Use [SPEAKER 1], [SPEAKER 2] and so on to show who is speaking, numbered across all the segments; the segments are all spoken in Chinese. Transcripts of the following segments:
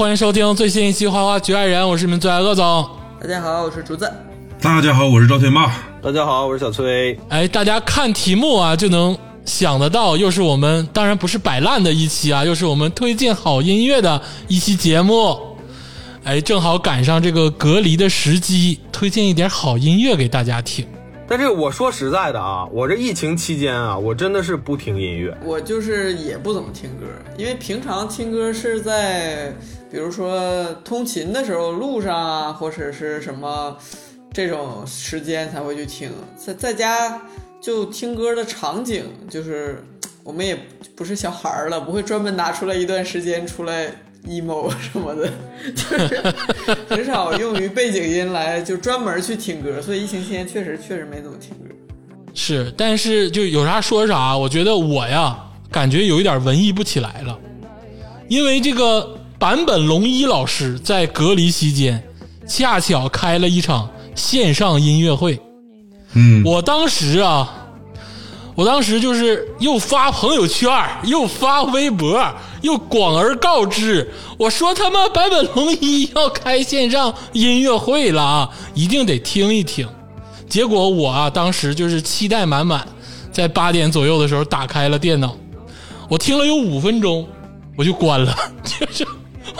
[SPEAKER 1] 欢迎收听最新一期《花花局外人》，我是你们最爱鄂总。
[SPEAKER 2] 大家好，我是竹子。
[SPEAKER 3] 大家好，我是赵天霸。
[SPEAKER 4] 大家好，我是小崔。
[SPEAKER 1] 哎，大家看题目啊，就能想得到，又是我们当然不是摆烂的一期啊，又是我们推荐好音乐的一期节目。哎，正好赶上这个隔离的时机，推荐一点好音乐给大家听。
[SPEAKER 4] 但是我说实在的啊，我这疫情期间啊，我真的是不听音乐。
[SPEAKER 2] 我就是也不怎么听歌，因为平常听歌是在比如说通勤的时候、路上啊，或者是什么这种时间才会去听。在在家就听歌的场景，就是我们也不是小孩儿了，不会专门拿出来一段时间出来。emo 什么的，就是 很少用于背景音来就专门去听歌，所以疫情期间确实确实没怎么听歌。
[SPEAKER 1] 是，但是就有啥说啥，我觉得我呀，感觉有一点文艺不起来了，因为这个坂本龙一老师在隔离期间，恰巧开了一场线上音乐会。
[SPEAKER 3] 嗯，
[SPEAKER 1] 我当时啊。我当时就是又发朋友圈，又发微博，又广而告之。我说他妈坂本龙一要开线上音乐会了啊，一定得听一听。结果我啊，当时就是期待满满，在八点左右的时候打开了电脑，我听了有五分钟，我就关了。就是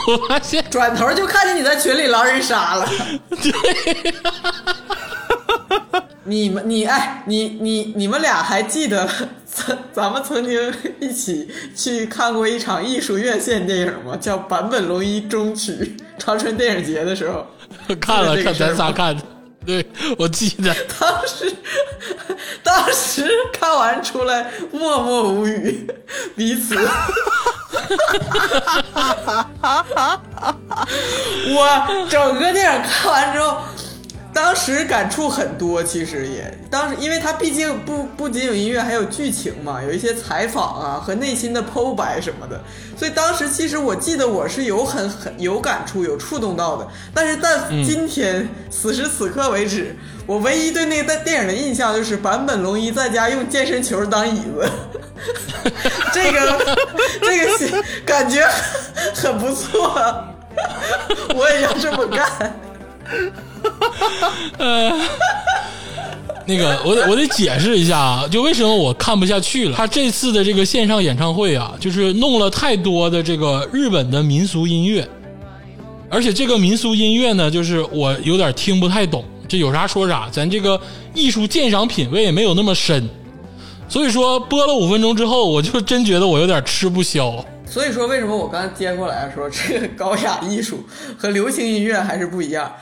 [SPEAKER 1] 我发现
[SPEAKER 2] 转头就看见你在群里狼人杀了。
[SPEAKER 1] 对。
[SPEAKER 2] 你们，你哎，你你你们俩还记得咱咱们曾经一起去看过一场艺术院线电影吗？叫《坂本龙一终曲》，长春电影节的时候
[SPEAKER 1] 看了，看咱仨看的，对我记得
[SPEAKER 2] 当时 当时看完出来默默无语，彼此，我整个电影看完之后。当时感触很多，其实也。当时，因为它毕竟不不仅有音乐，还有剧情嘛，有一些采访啊和内心的剖白什么的，所以当时其实我记得我是有很很有感触、有触动到的。但是到今天此时此刻为止，我唯一对那个电影的印象就是坂本龙一在家用健身球当椅子，这个这个感觉很不错，我也要这么干。
[SPEAKER 1] 呃，那个，我得我得解释一下啊，就为什么我看不下去了。他这次的这个线上演唱会啊，就是弄了太多的这个日本的民俗音乐，而且这个民俗音乐呢，就是我有点听不太懂。这有啥说啥，咱这个艺术鉴赏品味没有那么深，所以说播了五分钟之后，我就真觉得我有点吃不消。
[SPEAKER 2] 所以说，为什么我刚才接过来说这个高雅艺术和流行音乐还是不一样？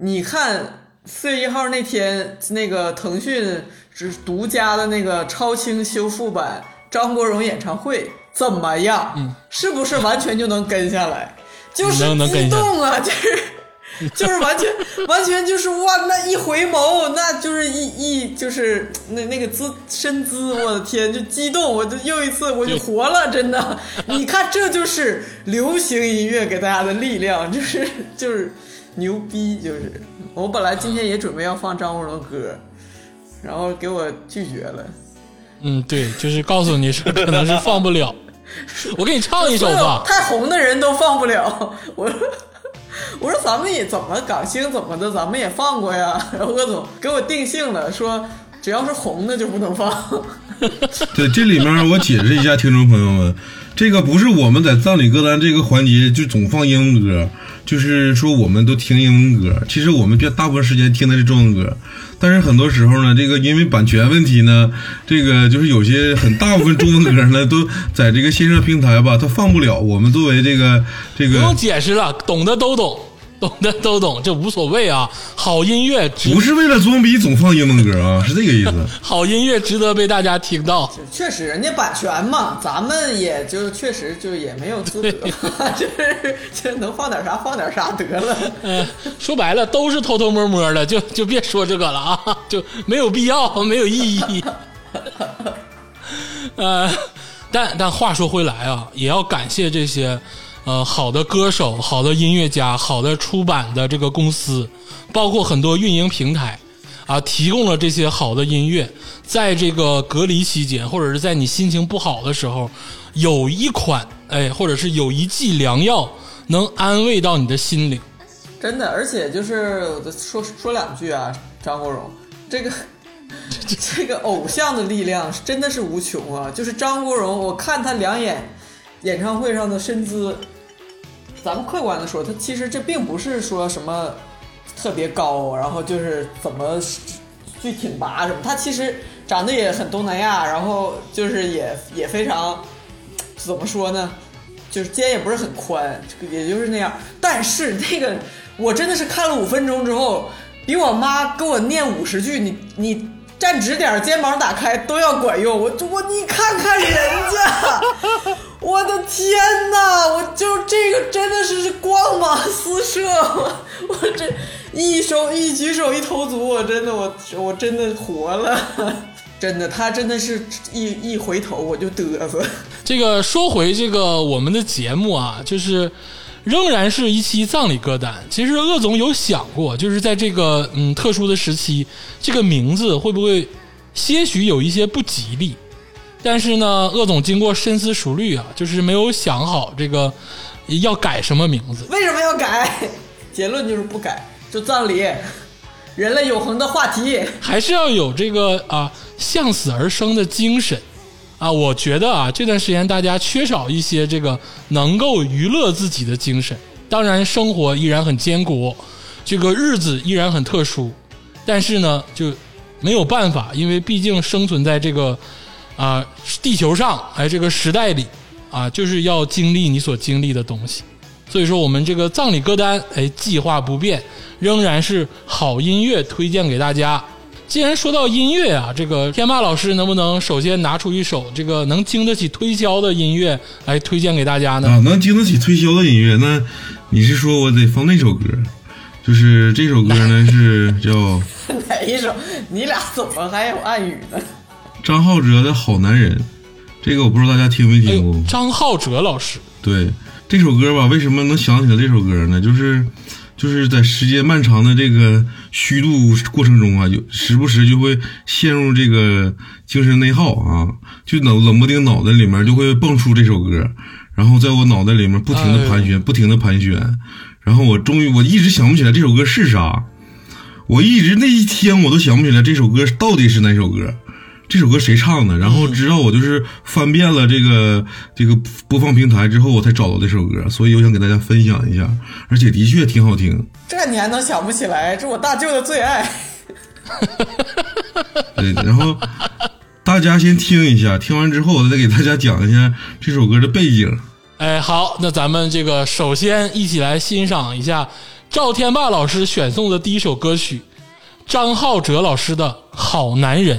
[SPEAKER 2] 你看四月一号那天，那个腾讯只独家的那个超清修复版张国荣演唱会怎么样？嗯，是不是完全就能跟下来？就是激动啊，就是。就是完全 完全就是哇！那一回眸，那就是一一就是那那个姿身姿，我的天，就激动！我就又一次我就活了，真的！你看，这就是流行音乐给大家的力量，就是就是牛逼！就是我本来今天也准备要放张国荣歌，然后给我拒绝了。
[SPEAKER 1] 嗯，对，就是告诉你说可能是放不了。我给你唱一首吧。
[SPEAKER 2] 太红的人都放不了，我。我说咱们也怎么港星怎么的，咱们也放过呀。然后鄂总给我定性了，说只要是红的就不能放。
[SPEAKER 3] 对，这里面我解释一下，听众朋友们，这个不是我们在葬礼歌单这个环节就总放英文歌，就是说我们都听英文歌。其实我们大部分时间听的是中文歌，但是很多时候呢，这个因为版权问题呢，这个就是有些很大部分中文歌呢 都在这个线上平台吧，它放不了。我们作为这个这个
[SPEAKER 1] 不用解释了，懂的都懂。懂的都懂，这无所谓啊。好音乐
[SPEAKER 3] 不是为了装逼总放英文歌啊，是这个意思。
[SPEAKER 1] 好音乐值得被大家听到。
[SPEAKER 2] 确实，人家版权嘛，咱们也就确实就也没有资格，就是就能放点啥放点啥得了。
[SPEAKER 1] 嗯，说白了都是偷偷摸摸的，就就别说这个了啊，就没有必要，没有意义。呃，但但话说回来啊，也要感谢这些。呃，好的歌手、好的音乐家、好的出版的这个公司，包括很多运营平台，啊，提供了这些好的音乐，在这个隔离期间，或者是在你心情不好的时候，有一款，哎，或者是有一剂良药，能安慰到你的心灵。
[SPEAKER 2] 真的，而且就是说说两句啊，张国荣这个这个偶像的力量真的是无穷啊！就是张国荣，我看他两眼演唱会上的身姿，咱们客观的说，他其实这并不是说什么特别高，然后就是怎么巨挺拔什么，他其实长得也很东南亚，然后就是也也非常怎么说呢？就是肩也不是很宽，也就是那样。但是那个，我真的是看了五分钟之后，比我妈给我念五十句“你你站直点，肩膀打开”都要管用。我我你看看人家，我的天哪！我就这个真的是光芒四射，我 我这一手一举手一投足，我真的我我真的活了。真的，他真的是一一回头我就嘚瑟。
[SPEAKER 1] 这个说回这个我们的节目啊，就是仍然是一期葬礼歌单。其实鄂总有想过，就是在这个嗯特殊的时期，这个名字会不会些许有一些不吉利？但是呢，鄂总经过深思熟虑啊，就是没有想好这个要改什么名字。
[SPEAKER 2] 为什么要改？结论就是不改，就葬礼，人类永恒的话题，
[SPEAKER 1] 还是要有这个啊向死而生的精神。啊，我觉得啊，这段时间大家缺少一些这个能够娱乐自己的精神。当然，生活依然很艰苦，这个日子依然很特殊，但是呢，就没有办法，因为毕竟生存在这个啊地球上，哎，这个时代里啊，就是要经历你所经历的东西。所以说，我们这个葬礼歌单，哎，计划不变，仍然是好音乐推荐给大家。既然说到音乐啊，这个天霸老师能不能首先拿出一首这个能经得起推销的音乐来推荐给大家呢？
[SPEAKER 3] 啊，能经得起推销的音乐，那你是说我得放那首歌？就是这首歌呢是叫
[SPEAKER 2] 哪一首？你俩怎么还有暗语呢？
[SPEAKER 3] 张浩哲的好男人，这个我不知道大家听没
[SPEAKER 1] 哎
[SPEAKER 3] 听过
[SPEAKER 1] 呦，。张浩哲老师，
[SPEAKER 3] 对这首歌吧，为什么能想起来这首歌呢？就是就是在时间漫长的这个虚度过程中啊，就时不时就会陷入这个精神内耗啊，就冷冷不丁脑袋里面就会蹦出这首歌，然后在我脑袋里面不停的盘旋，不停的盘旋，然后我终于我一直想不起来这首歌是啥，我一直那一天我都想不起来这首歌到底是哪首歌。这首歌谁唱的？然后直到我就是翻遍了这个这个播放平台之后，我才找到这首歌，所以我想给大家分享一下，而且的确挺好听。
[SPEAKER 2] 这你还能想不起来？这我大舅的最爱。
[SPEAKER 3] 对，然后大家先听一下，听完之后我再给大家讲一下这首歌的背景。
[SPEAKER 1] 哎，好，那咱们这个首先一起来欣赏一下赵天霸老师选送的第一首歌曲，张浩哲老师的《好男人》。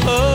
[SPEAKER 5] 些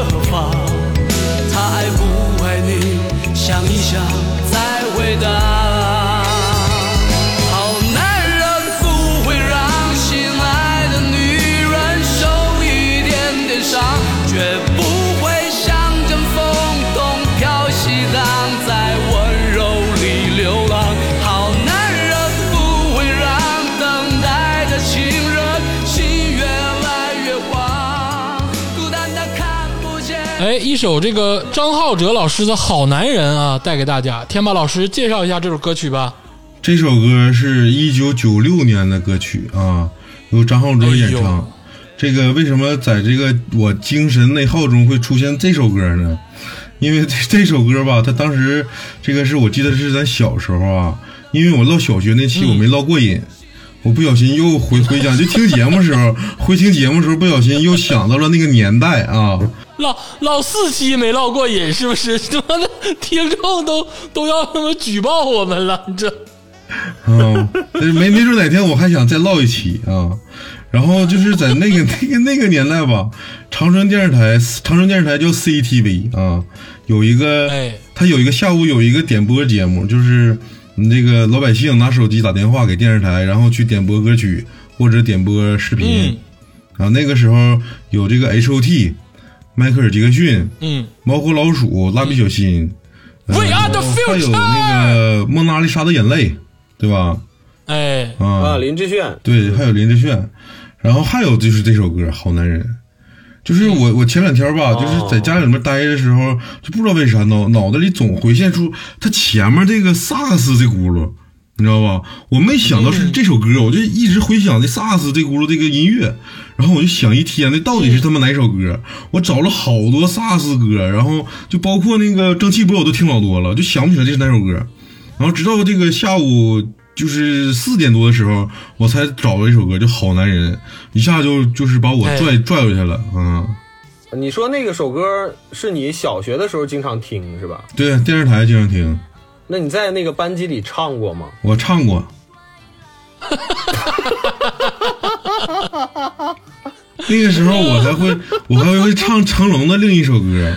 [SPEAKER 5] 一
[SPEAKER 1] 首这个张浩哲老师的好男人啊，带给大家。天霸老师介绍一下这首歌曲吧。
[SPEAKER 3] 这首歌是一九九六年的歌曲啊，由张浩哲演唱。
[SPEAKER 1] 哎
[SPEAKER 3] 这个为什么在这个我精神内耗中会出现这首歌呢？因为这 这首歌吧，他当时这个是我记得是咱小时候啊，因为我唠小学那期我没唠过瘾，我不小心又回回想，就听节目时候，回听节目时候不小心又想到了那个年代啊。
[SPEAKER 1] 唠唠四期没唠过瘾，是不是？他妈的，听众都都要他妈举报我们了，这
[SPEAKER 3] 嗯，没没准哪天我还想再唠一期啊。然后就是在那个 那个那个年代吧，长春电视台，长春电视台叫 CCTV 啊，有一个，
[SPEAKER 1] 哎
[SPEAKER 3] 他有一个下午有一个点播节目，就是你这个老百姓拿手机打电话给电视台，然后去点播歌曲或者点播视频。啊，那个时候有这个 H.O.T、迈克尔·杰克逊、
[SPEAKER 1] 嗯。
[SPEAKER 3] 猫和老鼠、蜡笔小新，呃
[SPEAKER 1] We are the
[SPEAKER 3] 还有
[SPEAKER 1] future
[SPEAKER 3] 那个蒙娜丽莎的眼泪，对吧？
[SPEAKER 1] 哎，
[SPEAKER 4] 啊，
[SPEAKER 3] 啊，
[SPEAKER 4] 林志炫，
[SPEAKER 3] 对，还有林志炫，然后还有就是这首歌《好男人》，就是我我前两天吧，
[SPEAKER 4] 哦。
[SPEAKER 3] 就是在家里面待的时候，就不知道为啥脑脑袋里总回现出他前面这个萨克斯这轱辘，你知道吧？我没想到是这首歌，我就一直回想这萨斯这轱辘这个音乐，然后我就想一天，那到底是他妈哪首歌？我找了好多萨斯歌，然后就包括那个蒸汽波我都听老多了，就想不起来这是哪首歌。然后直到这个下午就是四点多的时候，我才找到一首歌，就《好男人》，一下就就是把我
[SPEAKER 1] 哎
[SPEAKER 3] 拽、拽回去了。嗯，
[SPEAKER 4] 你说那个首歌是你小学的时候经常听是吧？
[SPEAKER 3] 对，电视台经常听，
[SPEAKER 4] 那你在那个班级里唱过吗？
[SPEAKER 3] 我唱过。那个时候我还会，我还会唱成龙的另一首歌，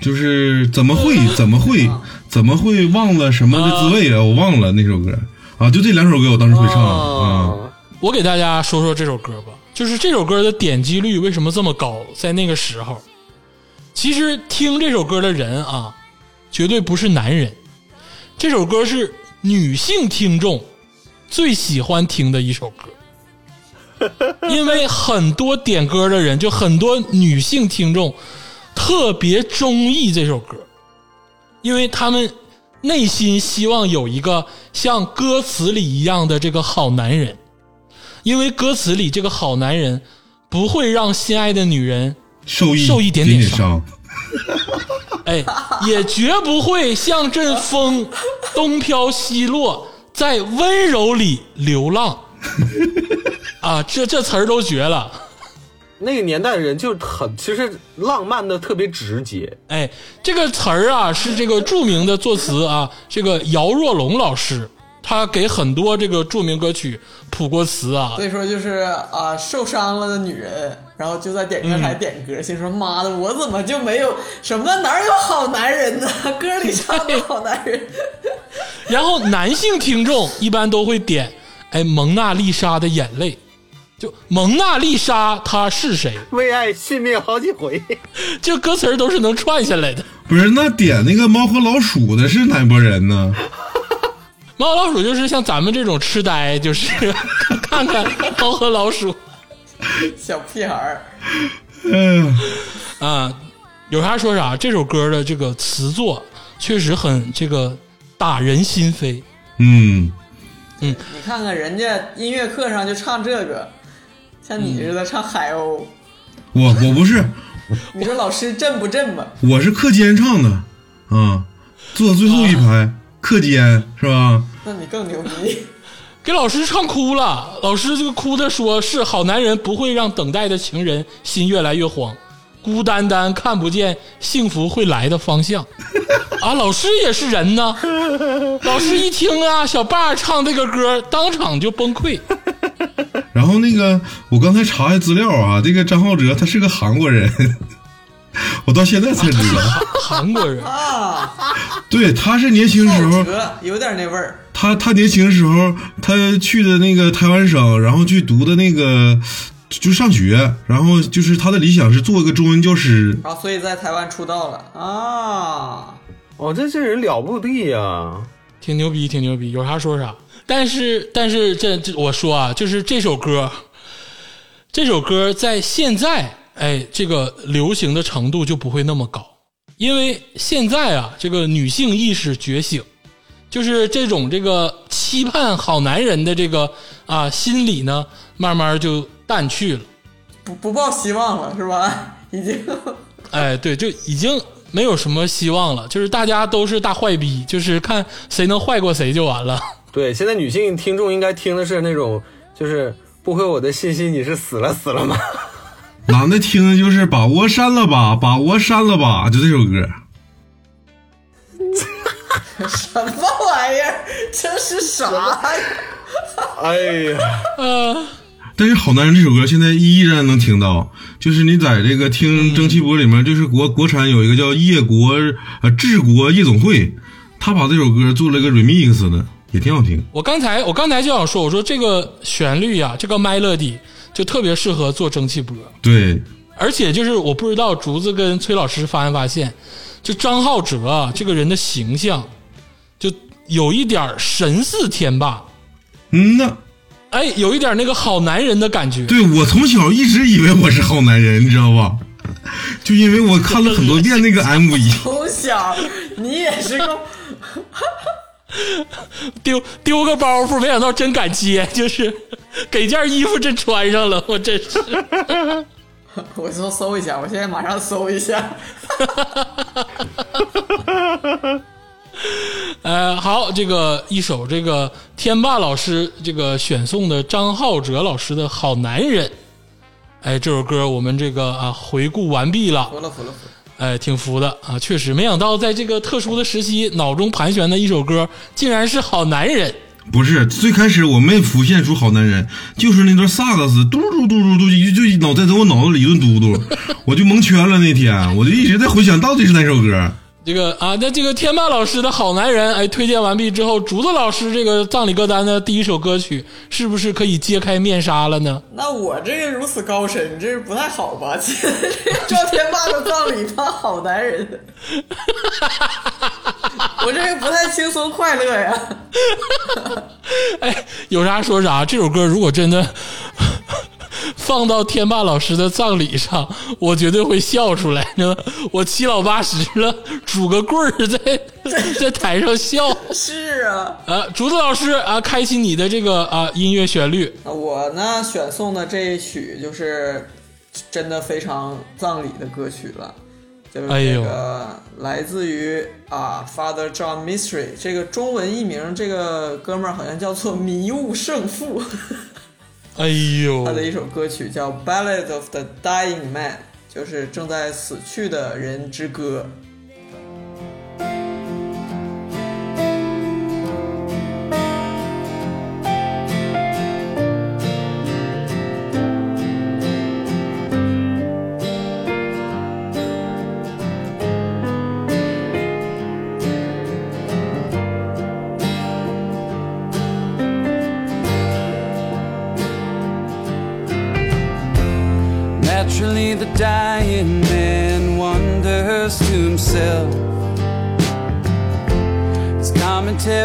[SPEAKER 3] 就是怎么会 怎么会怎么会忘了什么的滋味啊？我忘了那首歌啊，就这两首歌我当时会唱啊。
[SPEAKER 4] 哦
[SPEAKER 1] 我给大家说说这首歌吧，就是这首歌的点击率为什么这么高？在那个时候，其实听这首歌的人啊，绝对不是男人，这首歌是女性听众最喜欢听的一首歌，因为很多点歌的人，就很多女性听众特别中意这首歌，因为他们内心希望有一个像歌词里一样的这个好男人。因为歌词里这个好男人不会让心爱的女人，
[SPEAKER 3] 受益
[SPEAKER 1] 受一点
[SPEAKER 3] 点
[SPEAKER 1] 伤，哎，也绝不会像阵风东飘西落，在温柔里流浪。啊，这这词儿都绝了。
[SPEAKER 4] 那个年代人就很，其实浪漫的特别直接。
[SPEAKER 1] 哎，这个词儿啊，是这个著名的作词啊，这个姚若龙老师，他给很多这个著名歌曲谱过词啊。
[SPEAKER 2] 所以说就是啊，受伤了的女人，然后就在点歌台点歌，心说妈的，我怎么就没有什么哪有好男人呢？歌里唱的好男人，
[SPEAKER 1] 然后男性听众一般都会点，哎，蒙娜丽莎的眼泪，就蒙娜丽莎她是谁？
[SPEAKER 4] 为爱续命好几回，
[SPEAKER 1] 这歌词儿都是能串下来的。
[SPEAKER 3] 不是那点那个猫和老鼠的是哪拨人呢？
[SPEAKER 1] 猫和老鼠就是像咱们这种痴呆，就是 看看猫和老鼠
[SPEAKER 2] 小屁孩儿，
[SPEAKER 3] 哎呀，
[SPEAKER 1] 啊，有啥说啥。这首歌的这个词作确实很这个打人心扉。
[SPEAKER 3] 嗯嗯，
[SPEAKER 2] 你看看人家音乐课上就唱这个，像你似的唱海鸥。
[SPEAKER 3] 我我不是，
[SPEAKER 2] 你说老师震不震吧？
[SPEAKER 3] 我是课间唱的，啊，坐最后一排，课间是吧？
[SPEAKER 2] 那你更牛逼。
[SPEAKER 1] 给老师唱哭了，老师就哭的说：“是好男人不会让等待的情人心越来越慌，孤单单看不见幸福会来的方向。”啊，老师也是人呢。老师一听啊，小爸唱这个歌，当场就崩溃。
[SPEAKER 3] 然后那个，我刚才查下资料啊，这个张浩哲他是个韩国人，我到现在才知道，
[SPEAKER 1] 韩国人
[SPEAKER 2] 啊，
[SPEAKER 3] 对，他是年轻时候，
[SPEAKER 2] 有点那味儿。
[SPEAKER 3] 他他年轻时候他去的那个台湾省，然后去读的那个就上学，然后就是他的理想是做一个中文教师。
[SPEAKER 2] 啊，所以在台湾出道了啊。
[SPEAKER 4] 哦，这这人了不得呀！
[SPEAKER 1] 挺牛逼，挺牛逼，有啥说啥。但是，但是这这我说啊，就是这首歌，这首歌在现在，哎，这个流行的程度就不会那么高，因为现在啊，这个女性意识觉醒，就是这种这个期盼好男人的这个啊心理呢，慢慢就淡去了。
[SPEAKER 2] 不不抱希望了是吧？已经，
[SPEAKER 1] 哎，对，就已经没有什么希望了，就是大家都是大坏逼，就是看谁能坏过谁就完了。
[SPEAKER 4] 对，现在女性听众应该听的是那种，就是不回我的信息，你是死了死了吗？
[SPEAKER 3] 男的听的就是把窝删了吧，把窝删了吧，就这首歌。
[SPEAKER 2] 什么玩意儿？这是啥呀？
[SPEAKER 4] 哎呀，
[SPEAKER 1] 呃，
[SPEAKER 3] 但是《好男人》这首歌现在依然能听到，就是你在这个听蒸汽波里面，就是国国产有一个叫夜国呃治国夜总会，他把这首歌做了一个 remix 的，也挺好听。
[SPEAKER 1] 我刚才我刚才就想说，我说这个旋律呀、这个 melody 就特别适合做蒸汽波，
[SPEAKER 3] 对，
[SPEAKER 1] 而且就是我不知道竹子跟崔老师发没发现，就张浩哲啊这个人的形象，就有一点神似天霸，
[SPEAKER 3] 嗯呐，
[SPEAKER 1] 哎，有一点那个好男人的感觉。
[SPEAKER 3] 对我从小一直以为我是好男人，你知道吧？就因为我看了很多遍那个 MV，
[SPEAKER 2] 从小你也是个，
[SPEAKER 1] 丢丢个包袱，没想到真敢接，就是给件衣服真穿上了，我真是。
[SPEAKER 2] 我搜搜一下，我现在马上搜一下。
[SPEAKER 1] 呃，好，这个一首这个天霸老师这个选送的张浩哲老师的好男人，哎，这首歌我们这个啊回顾完毕了，
[SPEAKER 2] 服了服了服了。
[SPEAKER 1] 哎，挺服的啊，确实没想到在这个特殊的时期，脑中盘旋的一首歌竟然是好男人。
[SPEAKER 3] 不是最开始我没浮现出好男人，就是那段萨克斯嘟嘟嘟嘟嘟，就就脑袋在我脑子里一顿嘟嘟，我就蒙圈了。那天我就一直在回想到底是哪首歌。
[SPEAKER 1] 这个啊，那这个天霸老师的好男人，哎，推荐完毕之后，竹子老师这个葬礼歌单的第一首歌曲，是不是可以揭开面纱了呢？
[SPEAKER 2] 那我这个如此高深，这不太好吧？赵 天霸的葬礼他好男人，我这个不太轻松快乐呀。
[SPEAKER 1] 哎，有啥说啥。这首歌如果真的放到天霸老师的葬礼上，我绝对会笑出来。你知道吗 我七老八十了，拄个棍儿在 在台上笑。
[SPEAKER 2] 是啊，
[SPEAKER 1] 啊，竹子老师啊，开启你的这个啊音乐旋律。
[SPEAKER 2] 我呢选送的这一曲就是真的非常葬礼的歌曲了，就是这个来自于啊 Father John Mystery，这个中文译名这个哥们儿好像叫做迷雾圣父，
[SPEAKER 1] 哎呦
[SPEAKER 2] 他，的一首歌曲叫《Ballad of the Dying Man》，就是正在死去的人之歌。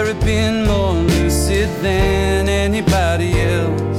[SPEAKER 5] Commentary been more lucid than anybody else.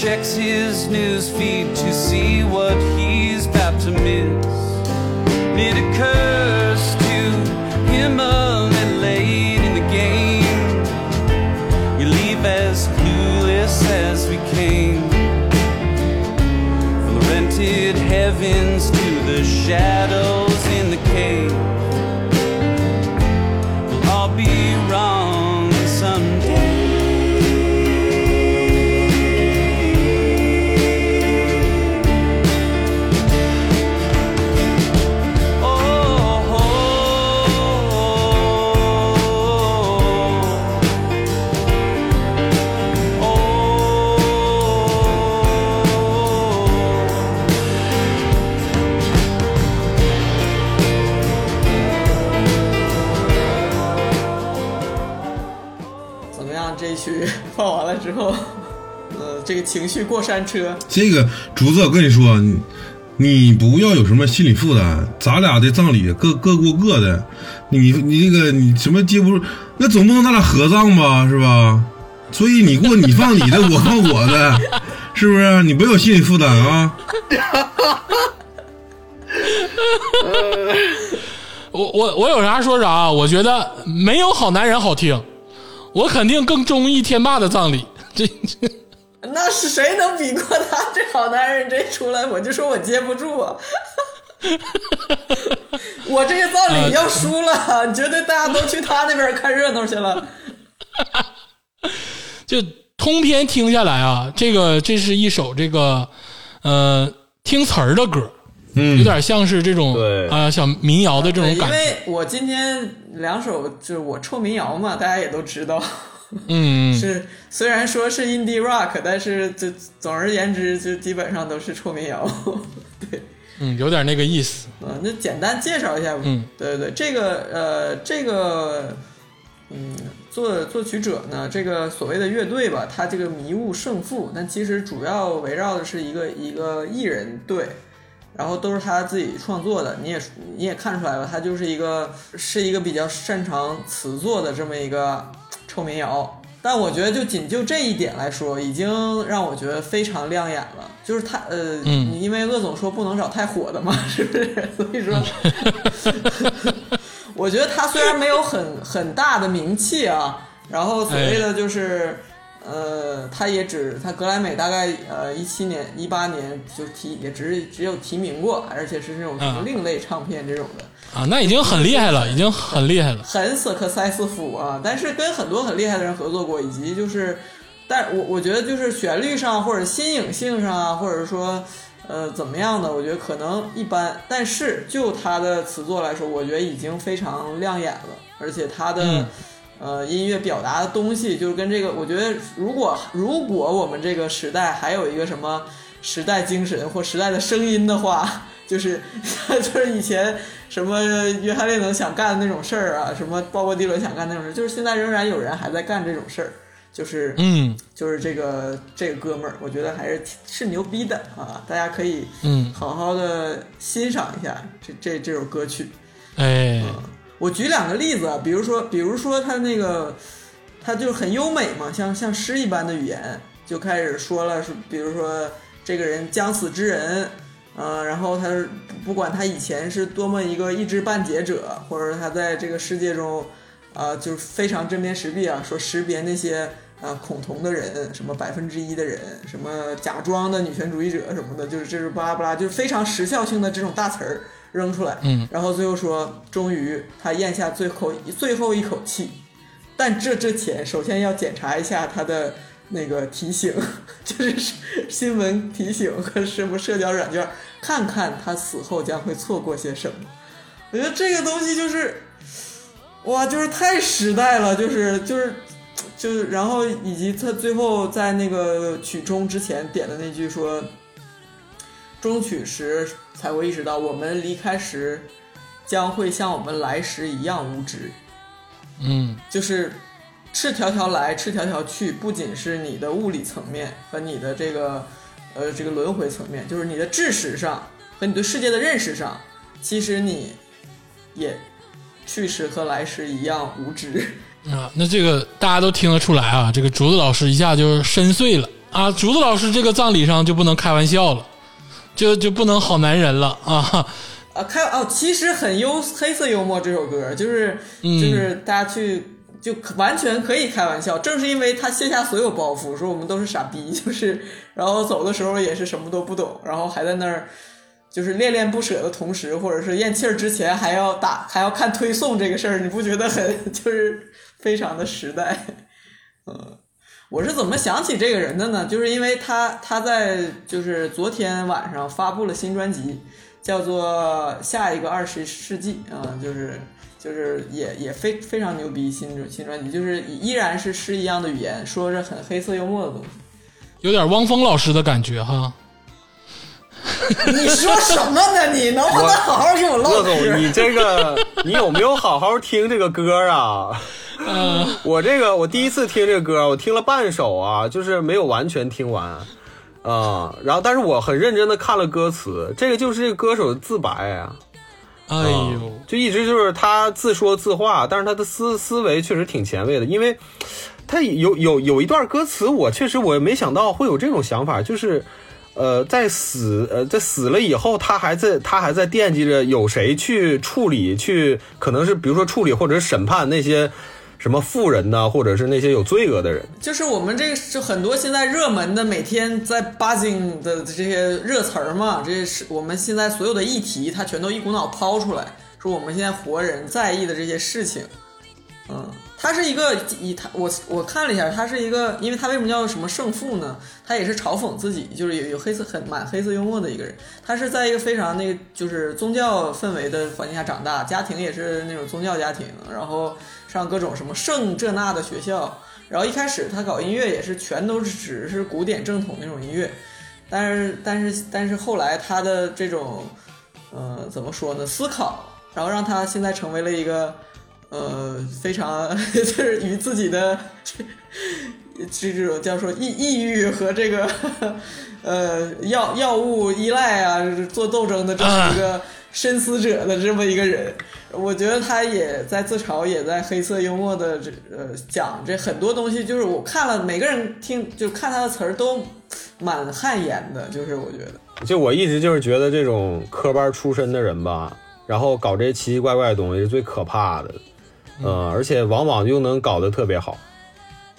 [SPEAKER 6] Checks his news feed to see what he's about to miss. It occurs to him a little late in the game. We leave as clueless as we came. From the rented heavens to the shadows in the cave. We'll all be
[SPEAKER 2] 放完了之后，呃，这个情绪过山车，
[SPEAKER 3] 这个竹子，我跟你说，你你不要有什么心理负担，咱俩的葬礼各各过各的，你你这个你什么接不住，那总不能咱俩合葬吧，是吧？所以你过你放你的，我放我的，是不是？你不要有心理负担啊！
[SPEAKER 1] 我我我有啥说啥，我觉得没有好男人好听，我肯定更中意天霸的葬礼。这 这
[SPEAKER 2] 那是谁能比过他？这好男人这出来，我就说我接不住啊！我这个葬礼要输了，绝对大家都去他那边看热闹去了。
[SPEAKER 1] 就通篇听下来啊，这个这是一首这个呃听词儿的歌，
[SPEAKER 3] 嗯
[SPEAKER 1] 有点像是这种
[SPEAKER 4] 对
[SPEAKER 1] 啊、小民谣的这种感觉。
[SPEAKER 2] 因为我今天两首就是我臭民谣嘛，大家也都知道，
[SPEAKER 1] 嗯，
[SPEAKER 2] 是虽然说是 indie rock，但是就总而言之，就基本上都是臭民谣。对，
[SPEAKER 1] 嗯，有点那个意思。
[SPEAKER 2] 嗯，那简单介绍一下吧。
[SPEAKER 1] 嗯，
[SPEAKER 2] 对对对，这个呃，这个嗯，作作曲者呢，这个所谓的乐队吧，他这个迷雾胜负，但其实主要围绕的是一个一个艺人队。然后都是他自己创作的，你也你也看出来了，他就是一个是一个比较擅长词作的这么一个臭民谣。但我觉得就仅就这一点来说，已经让我觉得非常亮眼了。就是他呃，
[SPEAKER 1] 嗯
[SPEAKER 2] 你因为鄂总说不能找太火的嘛，是不是？所以说，我觉得他虽然没有很很大的名气啊，然后所谓的就是。呃，他也只他格莱美大概呃一七年一八年就提也只只有提名过，而且是那种什么
[SPEAKER 1] 嗯
[SPEAKER 2] 另类唱片这种的，
[SPEAKER 1] 啊，那已经很厉害了，已经很厉害了。
[SPEAKER 2] 很瑟克塞斯夫啊。但是跟很多很厉害的人合作过，以及就是，但我我觉得就是旋律上或者新颖性上啊，或者说呃怎么样的，我觉得可能一般。但是就他的词作来说，我觉得已经非常亮眼了，而且他的。
[SPEAKER 1] 嗯
[SPEAKER 2] 呃，音乐表达的东西就是跟这个，我觉得如果如果我们这个时代还有一个什么时代精神或时代的声音的话，就是 就是以前什么约翰列侬想干的那种事儿啊，什么鲍勃迪伦想干那种事儿，就是现在仍然有人还在干这种事儿，就是
[SPEAKER 1] 嗯
[SPEAKER 2] 就是这个这个哥们儿，我觉得还是挺是牛逼的啊！大家可以
[SPEAKER 1] 嗯，
[SPEAKER 2] 好好的欣赏一下这这这首歌曲。
[SPEAKER 1] 哎，
[SPEAKER 2] 我举两个例子啊，比如说，比如说他那个，他就很优美嘛，像像诗一般的语言，就开始说了，是比如说这个人将死之人，呃，然后他不管他以前是多么一个一知半解者，或者他在这个世界中，啊、就是非常针砭时弊啊，说识别那些呃、恐同的人，什么百分之一的人，什么假装的女权主义者什么的，就是这是巴拉巴拉，就是非常时效性的这种大词儿扔出来，
[SPEAKER 1] 嗯，
[SPEAKER 2] 然后最后说，终于他咽下最后最后一口气，但这之前首先要检查一下他的那个提醒，就是新闻提醒和什么社交软件，看看他死后将会错过些什么。我觉得这个东西就是，哇，就是太时代了，就是就是就是，然后以及他最后在那个曲终之前点的那句说。终曲时才会意识到，我们离开时将会像我们来时一样无知。
[SPEAKER 1] 嗯
[SPEAKER 2] 就是赤条条来，赤条条去，不仅是你的物理层面和你的这个呃这个轮回层面，就是你的知识上和你对世界的认识上，其实你也去时和来时一样无知。
[SPEAKER 1] 啊，那这个大家都听得出来啊，这个竹子老师一下就深邃了。啊，竹子老师这个葬礼上就不能开玩笑了，就就不能好男人了啊，
[SPEAKER 2] 啊，开哦，其实很幽黑色幽默这首歌，就是
[SPEAKER 1] 嗯。
[SPEAKER 2] 就是大家去就完全可以开玩笑，正是因为他卸下所有包袱，说我们都是傻逼，就是然后走的时候也是什么都不懂，然后还在那儿就是恋恋不舍的同时，或者是咽气儿之前还要打还要看推送这个事儿，你不觉得很 就是非常的时代？嗯。我是怎么想起这个人的呢？就是因为他他在就是昨天晚上发布了新专辑，叫做《下一个二十世纪》啊、就是就是也也非非常牛逼新新专辑，就是依然是诗一样的语言，说着很黑色幽默的东西。
[SPEAKER 1] 有点汪峰老师的感觉哈。
[SPEAKER 2] 你说什么呢？你能不能好好给我唠
[SPEAKER 4] 乐
[SPEAKER 2] 嗑？
[SPEAKER 4] 总，你这个你有没有好好听这个歌啊？
[SPEAKER 1] 嗯
[SPEAKER 4] 我这个我第一次听这个歌，我听了半首啊，就是没有完全听完啊、然后但是我很认真的看了歌词，这个就是这个歌手的自白啊。
[SPEAKER 1] 哎呦，
[SPEAKER 4] 就一直就是他自说自话，但是他的思思维确实挺前卫的，因为他有有有一段歌词，我确实我没想到会有这种想法，就是呃，在死呃在死了以后，他还在他还在惦记着有谁去处理，去可能是比如说处理或者审判那些什么富人呐，或者是那些有罪恶的人。
[SPEAKER 2] 就是我们这个是很多现在热门的，每天在八经的这些热词儿嘛，这是我们现在所有的议题，他全都一股脑抛出来，说我们现在活人在意的这些事情。嗯，他是一个以他我我看了一下，他是一个，因为他为什么叫什么圣父呢？他也是嘲讽自己，就是有有黑色很满黑色幽默的一个人。他是在一个非常那个就是宗教氛围的环境下长大，家庭也是那种宗教家庭，然后上各种什么圣这那的学校。然后一开始他搞音乐也是全都只是古典正统那种音乐，但是但是但是后来他的这种呃怎么说呢思考，然后让他现在成为了一个呃非常 就是与自己的这这种叫说抑抑郁和这个呃药药物依赖啊做斗争的这么一个深思者的这么一个人。我觉得他也在自嘲，也在黑色幽默的这呃讲这很多东西，就是我看了每个人听就看他的词儿都蛮汗颜的，就是我觉得。
[SPEAKER 4] 就我一直就是觉得这种科班出身的人吧，然后搞这些奇奇怪怪的东西是最可怕的，呃，而且往往又能搞得特别好。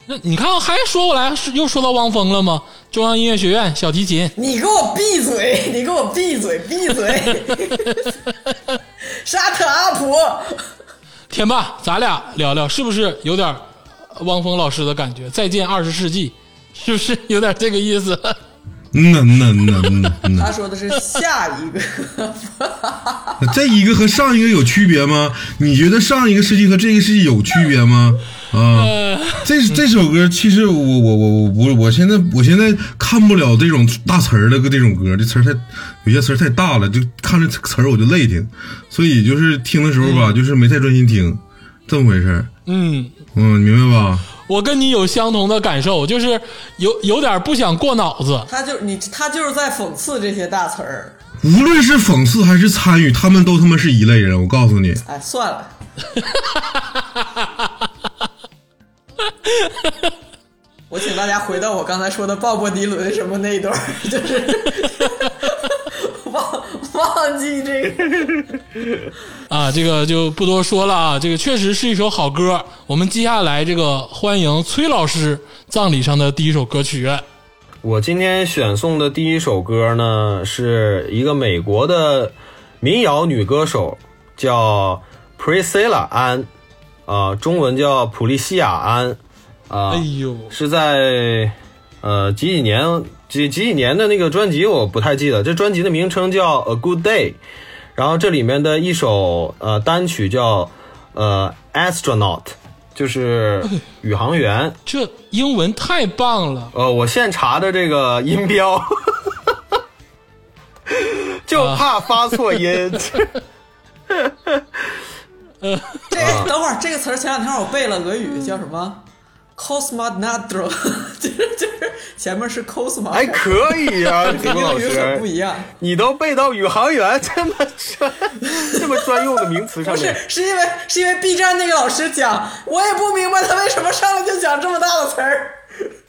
[SPEAKER 1] 那你看还说过来，又说到汪峰了吗？中央音乐学院小提琴，
[SPEAKER 2] 你给我闭嘴！你给我闭嘴！闭嘴！沙特阿普，
[SPEAKER 1] 天霸，咱俩聊聊，是不是有点汪峰老师的感觉？再见二十世纪，是不是有点这个意思？
[SPEAKER 3] 嗯呐嗯呐嗯呐嗯呐嗯呐，
[SPEAKER 2] 他说的是下一个，
[SPEAKER 3] 这一个和上一个有区别吗？你觉得上一个世纪和这个世纪有区别吗？啊，这这首歌其实我我我我我我现在我现在看不了这种大词儿的这种歌，这词儿太有些词儿太大了，就看着词儿我就累挺，所以就是听的时候吧，就是没太专心听，这么回事儿。
[SPEAKER 1] 嗯，
[SPEAKER 3] 嗯，明白吧？
[SPEAKER 1] 我跟你有相同的感受，就是有有点不想过脑子。
[SPEAKER 2] 他就你他就是在讽刺这些大词儿。
[SPEAKER 3] 无论是讽刺还是参与，他们都他妈是一类人。我告诉你，
[SPEAKER 2] 哎，算了，我请大家回到我刚才说的鲍勃迪伦什么那一段儿，就是忘 忘记这个。
[SPEAKER 1] 啊，这个就不多说了啊，这个确实是一首好歌。我们接下来这个欢迎崔老师葬礼上的第一首歌曲。
[SPEAKER 4] 我今天选送的第一首歌呢，是一个美国的民谣女歌手，叫 Priscilla 安，啊、中文叫普利西亚安，啊、
[SPEAKER 1] 哎呦，
[SPEAKER 4] 是在呃几几年几几几年的那个专辑我不太记得，这专辑的名称叫 A Good Day，然后这里面的一首呃单曲叫呃 Astronaut，就是宇航员。
[SPEAKER 1] 这英文太棒了！
[SPEAKER 4] 呃，我现查的这个音标，就怕发错音。
[SPEAKER 2] 这等会儿这个词儿前两天我背了俄语，叫什么？Cosmonadro，就是就是前面是 cosmo，
[SPEAKER 4] 还可以呀、李工老
[SPEAKER 2] 英语很不
[SPEAKER 4] 师，
[SPEAKER 2] 一样。
[SPEAKER 4] 你都背到宇航员这么专这么专用的名词上面
[SPEAKER 2] 不是，，是因为是因为 B 站那个老师讲，我也不明白他为什么上来就讲这么大的词儿。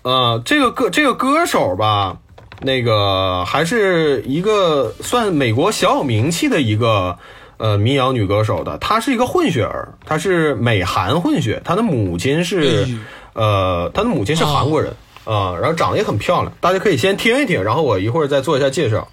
[SPEAKER 4] 呃，这个歌这个歌手吧，那个还是一个算美国小有名气的一个呃民谣女歌手的，她是一个混血儿，她是美韩混血，她的母亲是呃，他的母亲是韩国人啊、然后长得也很漂亮，大家可以先听一听，然后我一会儿再做一下介绍。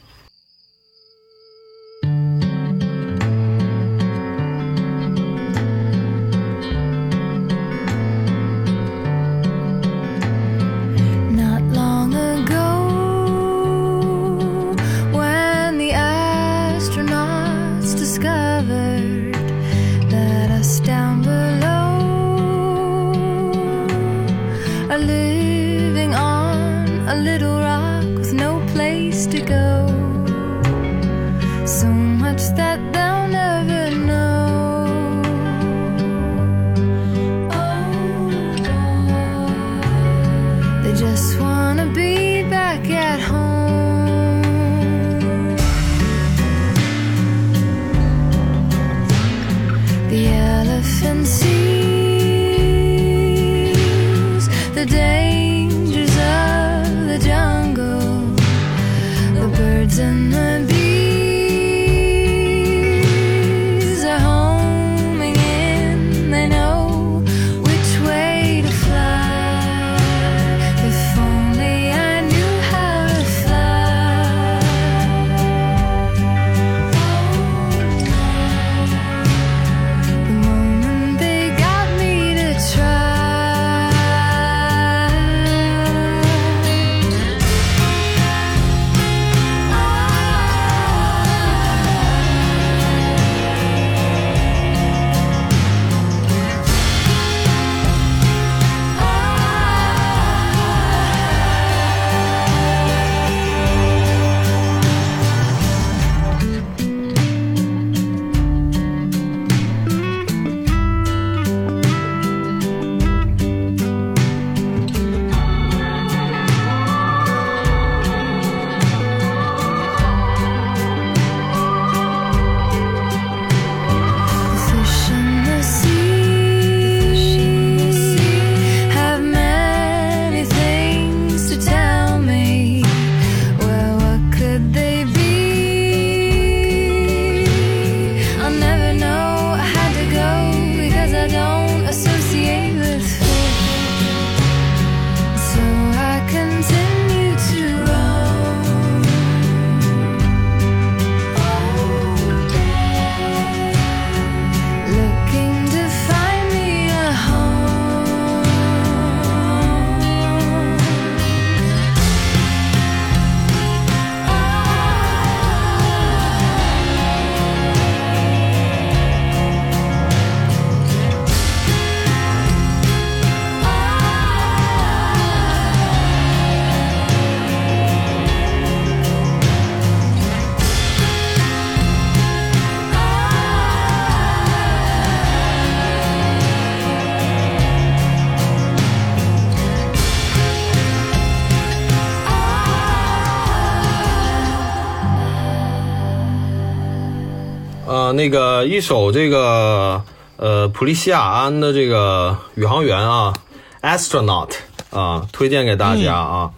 [SPEAKER 4] 一首这个呃普利西亚安的这个宇航员啊，astronaut 啊，推荐给大家啊。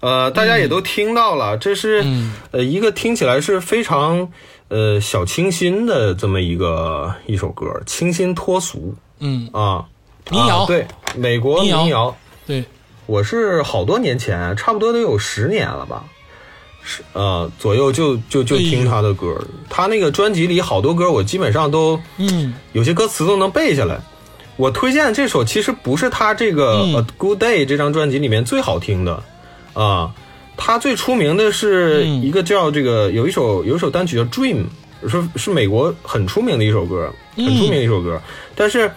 [SPEAKER 4] 呃，大家也都听到了，这是、呃一个听起来是非常呃小清新的这么一个一首歌，清新脱俗。
[SPEAKER 1] 嗯，
[SPEAKER 4] 啊。
[SPEAKER 1] 民谣。
[SPEAKER 4] 啊对，美国
[SPEAKER 1] 民谣。
[SPEAKER 4] 民谣，
[SPEAKER 1] 对，
[SPEAKER 4] 我是好多年前，差不多得有十年了吧，是呃左右就就就听他的歌，他那个专辑里好多歌我基本上都
[SPEAKER 1] 嗯。
[SPEAKER 4] 有些歌词都能背下来。我推荐这首其实不是他这个
[SPEAKER 1] 嗯《
[SPEAKER 4] A Good Day》这张专辑里面最好听的。啊，他最出名的是
[SPEAKER 1] 嗯。
[SPEAKER 4] 一个叫这个有一首有一首单曲叫《Dream》，是是美国很出名的一首歌，很出名的一首歌，但是。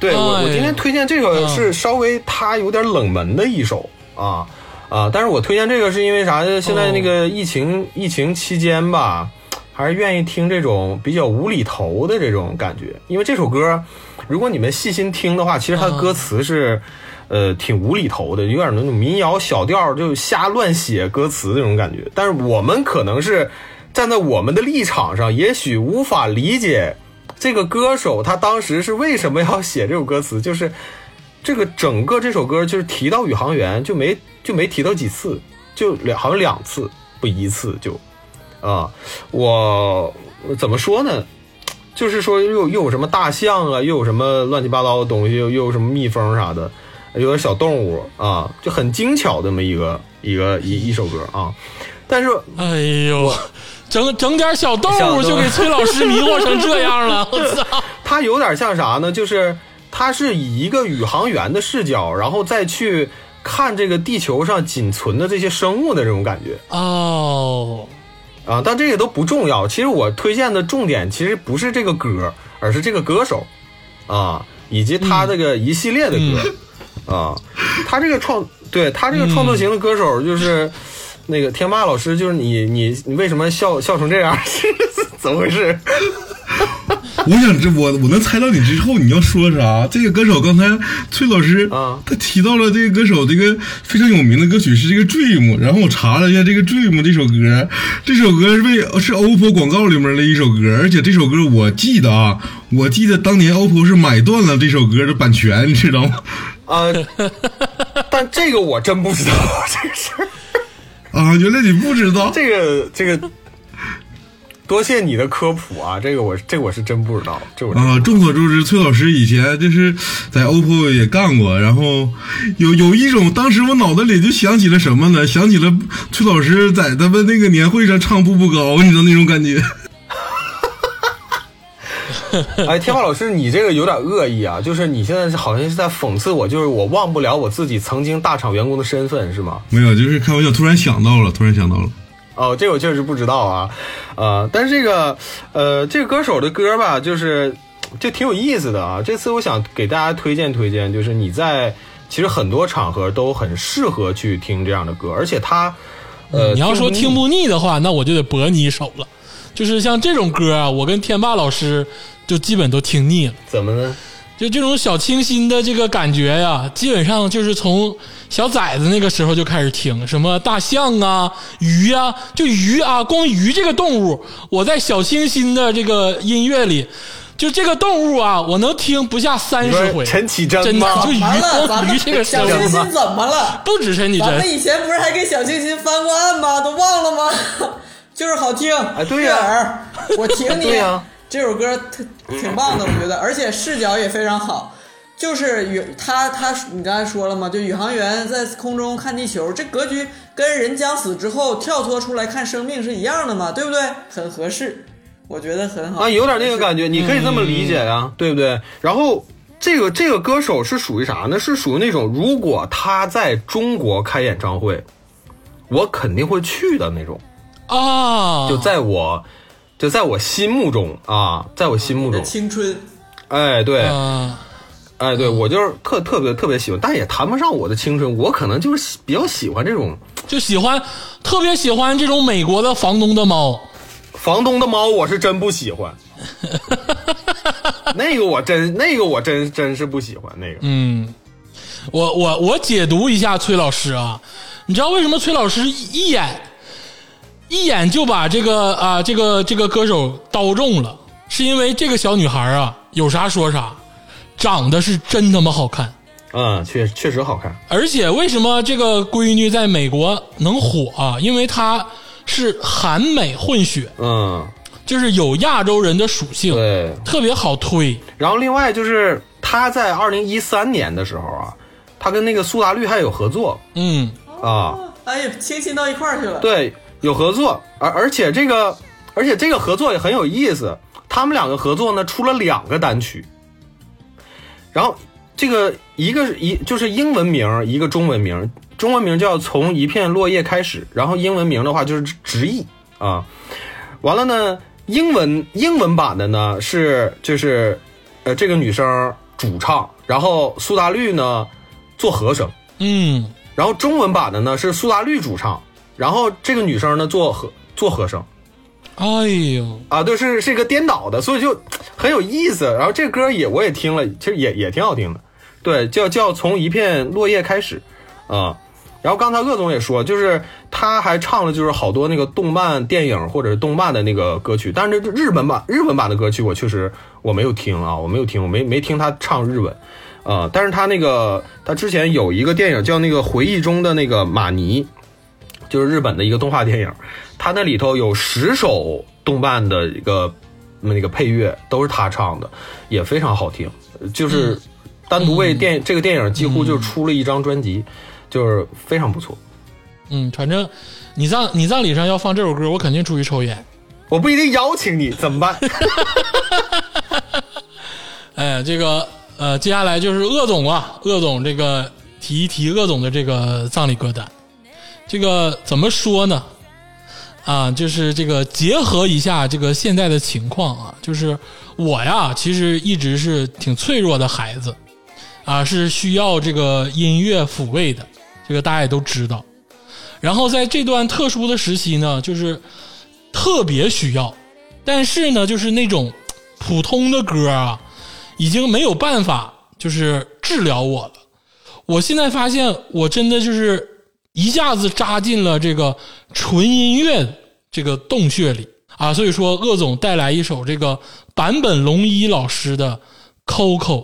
[SPEAKER 4] 对我，我今天推荐这个是稍微它有点冷门的一首啊啊，但是我推荐这个是因为啥呢？现在那个疫情、疫情期间吧，还是愿意听这种比较无厘头的这种感觉，因为这首歌，如果你们细心听的话，其实它的歌词是。呃，挺无厘头的，有点那种民谣小调，就瞎乱写歌词那种感觉。但是我们可能是站在我们的立场上，也许无法理解这个歌手他当时是为什么要写这首歌词，就是这个整个这首歌就是提到宇航员就没就没提到几次，就两好像两次不一次就啊，我怎么说呢？就是说又又有什么大象啊，又有什么乱七八糟的东西，又又有什么蜜蜂啥的，有点小动物啊，就很精巧这么一个一个一一首歌啊。但是
[SPEAKER 1] 哎呦，整整点小动
[SPEAKER 4] 物
[SPEAKER 1] 物就给崔老师迷惑成这样了，我操！
[SPEAKER 4] 他有点像啥呢？就是他是以一个宇航员的视角，然后再去看这个地球上仅存的这些生物的这种感觉
[SPEAKER 1] 哦，
[SPEAKER 4] 啊。但这个都不重要。其实我推荐的重点其实不是这个歌，而是这个歌手啊，以及他这个一系列的歌、啊。他这个创对他这个创作型的歌手就是。那个天霸老师，就是你，你，你为什么笑笑成这样？是怎么回事？
[SPEAKER 3] 我想知我我能猜到你之后你要说啥？这个歌手刚才崔老师
[SPEAKER 4] 啊
[SPEAKER 3] 他提到了这个歌手这个非常有名的歌曲是这个 Dream，然后我查了一下这个 Dream 这首歌，这首歌是被是 OPPO 广告里面的一首歌，而且这首歌我记得啊，我记得当年 OPPO 是买断了这首歌的版权，你知道吗？
[SPEAKER 4] 啊呃，但这个我真不知道 这个事儿。
[SPEAKER 3] 啊，原来你不知道。
[SPEAKER 4] 这个这个，多谢你的科普啊！这个我这个我是真不知道，这我真
[SPEAKER 3] 啊，众所周知，崔老师以前就是在 OPPO 也干过，然后有有一种，当时我脑子里就想起了什么呢？想起了崔老师在他们那个年会上唱《步步高》，你知道那种感觉。
[SPEAKER 4] 哎，天霸老师，你这个有点恶意啊！就是你现在是好像是在讽刺我，就是我忘不了我自己曾经大厂员工的身份，是吗？
[SPEAKER 3] 没有，就是开玩笑，突然想到了，突然想到了。
[SPEAKER 4] 哦，这个我确实不知道啊，呃，但是这个呃，这个歌手的歌吧，就是就挺有意思的啊。这次我想给大家推荐推荐，就是你在其实很多场合都很适合去听这样的歌，而且他呃，
[SPEAKER 1] 你要说听
[SPEAKER 4] 不
[SPEAKER 1] 不腻的话，那我就得驳你一手了。就是像这种歌啊，我跟天霸老师就基本都听腻了。
[SPEAKER 4] 怎么呢？
[SPEAKER 1] 就这种小清新的这个感觉呀，基本上就是从小崽子那个时候就开始听，什么大象啊、鱼啊，就鱼啊，光鱼这个动物，我在小清新的这个音乐里，就这个动物啊，我能听不下三
[SPEAKER 4] 你
[SPEAKER 1] 十回，
[SPEAKER 4] 陈绮贞
[SPEAKER 1] 真的
[SPEAKER 4] 吗
[SPEAKER 1] 就鱼
[SPEAKER 2] 完了，咱
[SPEAKER 1] 光鱼
[SPEAKER 2] 们
[SPEAKER 1] 这个，
[SPEAKER 2] 小清新怎么了？
[SPEAKER 1] 不止陈绮
[SPEAKER 2] 咱们，以前不是还给小清新翻过案吗？都忘了吗？就是好听，
[SPEAKER 4] 哎对呀
[SPEAKER 2] 悦耳。我挺你，
[SPEAKER 4] 对呀
[SPEAKER 2] 这首歌特挺棒的，我觉得，而且视角也非常好。就是宇他他，你刚才说了嘛，就宇航员在空中看地球，这格局跟人将死之后跳脱出来看生命是一样的嘛，对不对？很合适，我觉得很好
[SPEAKER 4] 啊，有点那个感觉，你可以这么理解呀、对不对？然后这个这个歌手是属于啥呢？是属于那种如果他在中国开演唱会，我肯定会去的那种。
[SPEAKER 1] 啊，
[SPEAKER 4] 就在我就在我心目中啊，在我心目中，
[SPEAKER 2] 青春。
[SPEAKER 4] 哎，对，
[SPEAKER 1] 啊，
[SPEAKER 4] 哎，对我就是特特别特别喜欢，但也谈不上我的青春，我可能就是喜比较喜欢这种
[SPEAKER 1] 就喜欢，特别喜欢这种美国的房东的猫。
[SPEAKER 4] 房东的猫，我是真不喜欢。那个我真，那个我真真是不喜欢那个。
[SPEAKER 1] 嗯，我我我解读一下崔老师啊，你知道为什么崔老师一一眼一眼就把这个啊这个这个歌手刀中了？是因为这个小女孩啊，有啥说啥，长得是真他妈好看。
[SPEAKER 4] 嗯，确确实好看。
[SPEAKER 1] 而且为什么这个闺女在美国能火啊？因为她是韩美混血，
[SPEAKER 4] 嗯，
[SPEAKER 1] 就是有亚洲人的属性，
[SPEAKER 4] 对。
[SPEAKER 1] 特别好推。
[SPEAKER 4] 然后另外就是她在二零一三年的时候啊，她跟那个苏打绿还有合作
[SPEAKER 1] 嗯，
[SPEAKER 4] 啊，
[SPEAKER 2] 哎呀，亲亲到一块儿去了。
[SPEAKER 4] 对，有合作，而而且这个而且这个合作也很有意思，他们两个合作呢出了两个单曲，然后这个一个一就是英文名，一个中文名，中文名叫从一片落叶开始，然后英文名的话就是直译啊，完了呢，英文英文版的呢是就是呃这个女生主唱，然后苏打绿呢做和声。
[SPEAKER 1] 嗯，
[SPEAKER 4] 然后中文版的呢是苏打绿主唱，然后这个女生呢做和做和声
[SPEAKER 1] 哎呦，
[SPEAKER 4] 啊，对，是是一个颠倒的，所以就很有意思。然后这歌也我也听了，其实也也挺好听的，对，叫叫从一片落叶开始啊。然后刚才鄂总也说，就是他还唱了就是好多那个动漫电影或者是动漫的那个歌曲，但是这日本版日本版的歌曲我确实我没有听啊，我没有听，我没没听他唱日文。啊、但是他那个他之前有一个电影叫那个回忆中的那个马尼，就是日本的一个动画电影，他那里头有十首动漫的一个那个配乐都是他唱的，也非常好听，就是单独为电、这个电影几乎就出了一张专辑，就是非常不错。
[SPEAKER 1] 嗯，反正你葬你葬礼上要放这首歌，我肯定出去抽烟。
[SPEAKER 4] 我不一定邀请你，怎么办？
[SPEAKER 1] 哎，这个呃，接下来就是鄂总啊，鄂总这个提一提鄂总的这个葬礼歌单，这个怎么说呢？啊，就是这个结合一下这个现在的情况啊，就是我呀，其实一直是挺脆弱的孩子，啊，是需要这个音乐抚慰的，这个大家也都知道。然后在这段特殊的时期呢，就是特别需要，但是呢，就是那种普通的歌啊，已经没有办法就是治疗我了。我现在发现，我真的就是一下子扎进了这个纯音乐这个洞穴里啊。所以说，鄂总带来一首这个坂本龙一老师的《Coco》。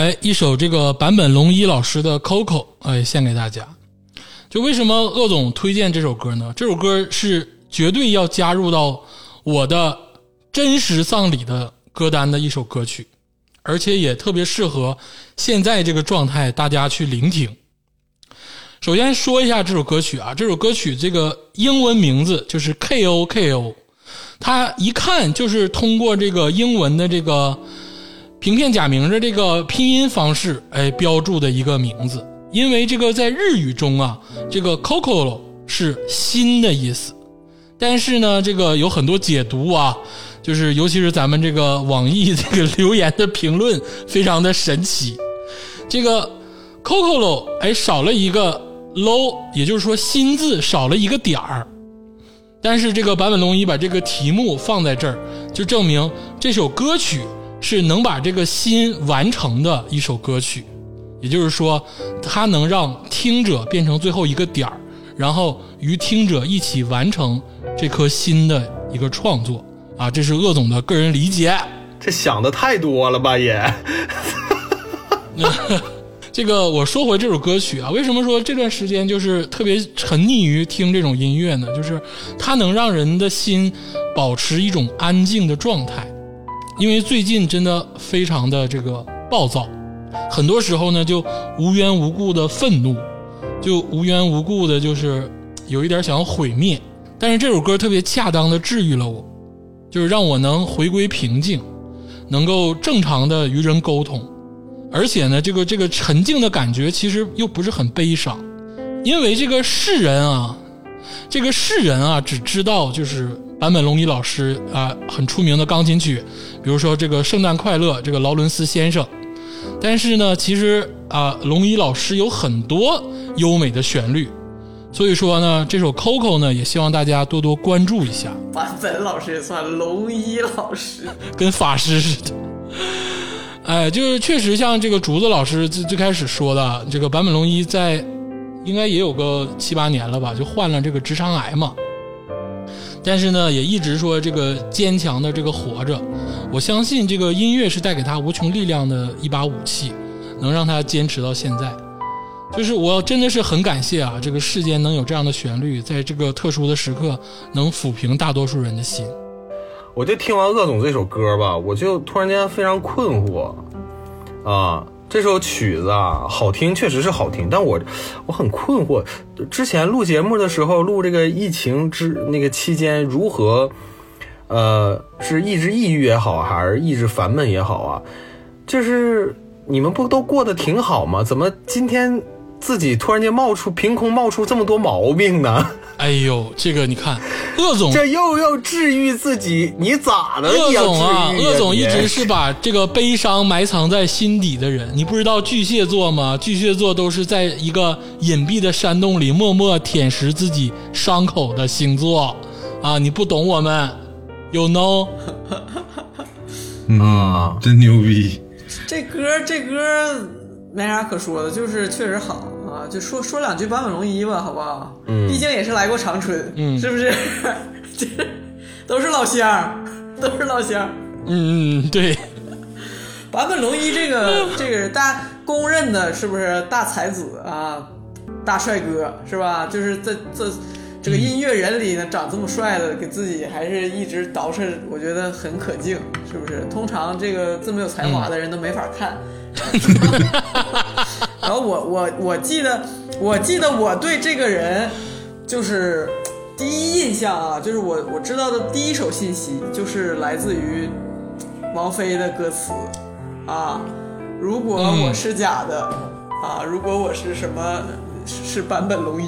[SPEAKER 1] 哎，一首这个坂本龙一老师的《Coco》，哎，献给大家。就为什么鄂总推荐这首歌呢？这首歌是绝对要加入到我的真实丧礼的歌单的一首歌曲，而且也特别适合现在这个状态大家去聆听。首先说一下这首歌曲啊，这首歌曲这个英文名字就是 K O K O，它一看就是通过这个英文的这个平片假名的这个拼音方式，哎，标注的一个名字。因为这个在日语中啊，这个 Coco 是新的意思，但是呢，这个有很多解读啊，就是尤其是咱们这个网易这个留言的评论非常的神奇。这个 Coco 哎少了一个 low，也就是说新字少了一个点儿。但是这个坂本龙一把这个题目放在这儿，就证明这首歌曲是能把这个心完成的一首歌曲。也就是说，它能让听者变成最后一个点儿，然后与听者一起完成这颗心的一个创作啊，这是鄂总的个人理解。
[SPEAKER 4] 这想的太多了吧也？
[SPEAKER 1] 这个我说回这首歌曲啊，为什么说这段时间就是特别沉溺于听这种音乐呢？就是它能让人的心保持一种安静的状态，因为最近真的非常的这个暴躁，很多时候呢就无缘无故的愤怒，就无缘无故的就是有一点想要毁灭。但是这首歌特别恰当的治愈了我，就是让我能回归平静，能够正常的与人沟通。而且呢，这个这个沉静的感觉其实又不是很悲伤，因为这个世人啊，这个世人啊，只知道就是坂本龙一老师啊很出名的钢琴曲，比如说这个《圣诞快乐》，这个劳伦斯先生。但是呢，其实啊，龙一老师有很多优美的旋律，所以说呢，这首《Coco》呢，也希望大家多多关注一下，
[SPEAKER 2] 坂本老师也算龙一老师，
[SPEAKER 1] 跟法师似的。哎，就是确实像这个竹子老师最最开始说的，这个坂本龙一在应该也有个七八年了吧，就患了这个直肠癌嘛。但是呢，也一直说这个坚强的这个活着。我相信这个音乐是带给他无穷力量的一把武器，能让他坚持到现在。就是我真的是很感谢啊，这个世间能有这样的旋律，在这个特殊的时刻能抚平大多数人的心。
[SPEAKER 4] 我就听完鄂总这首歌吧，我就突然间非常困惑啊！这首曲子啊，好听确实是好听，但我我很困惑。之前录节目的时候，录这个疫情之那个期间，如何呃是抑制抑郁也好，还是抑制烦闷也好啊？就是你们不都过得挺好吗？怎么今天自己突然间冒出凭空冒出这么多毛病呢？
[SPEAKER 1] 哎呦，这个你看，鄂总
[SPEAKER 4] 这又要治愈自己，你咋的？
[SPEAKER 1] 鄂总啊，鄂总一直是把这个悲伤埋藏在心底的人。你不知道巨蟹座吗？巨蟹座都是在一个隐蔽的山洞里默默舔食自己伤口的星座啊！你不懂我们，you know？
[SPEAKER 3] 嗯，真牛逼。
[SPEAKER 2] 这歌这歌没啥可说的，就是确实好啊。就说说两句坂本龙一吧，好不好？嗯，毕竟也是来过长春，
[SPEAKER 1] 嗯
[SPEAKER 2] 是不是？这 都是老乡，都是老乡。
[SPEAKER 1] 嗯嗯，对，
[SPEAKER 2] 坂本龙一这个 这个大公认的是不是大才子啊，大帅哥是吧？就是在这这个音乐人里呢，长这么帅的，给自己还是一直捯饬，我觉得很可敬，是不是？通常这个这么有才华的人都没法看。然后我我我记得我记得我对这个人就是第一印象啊，就是我我知道的第一手信息就是来自于王菲的歌词啊，如果我是假的、啊，如果我是什么是是坂本龙一。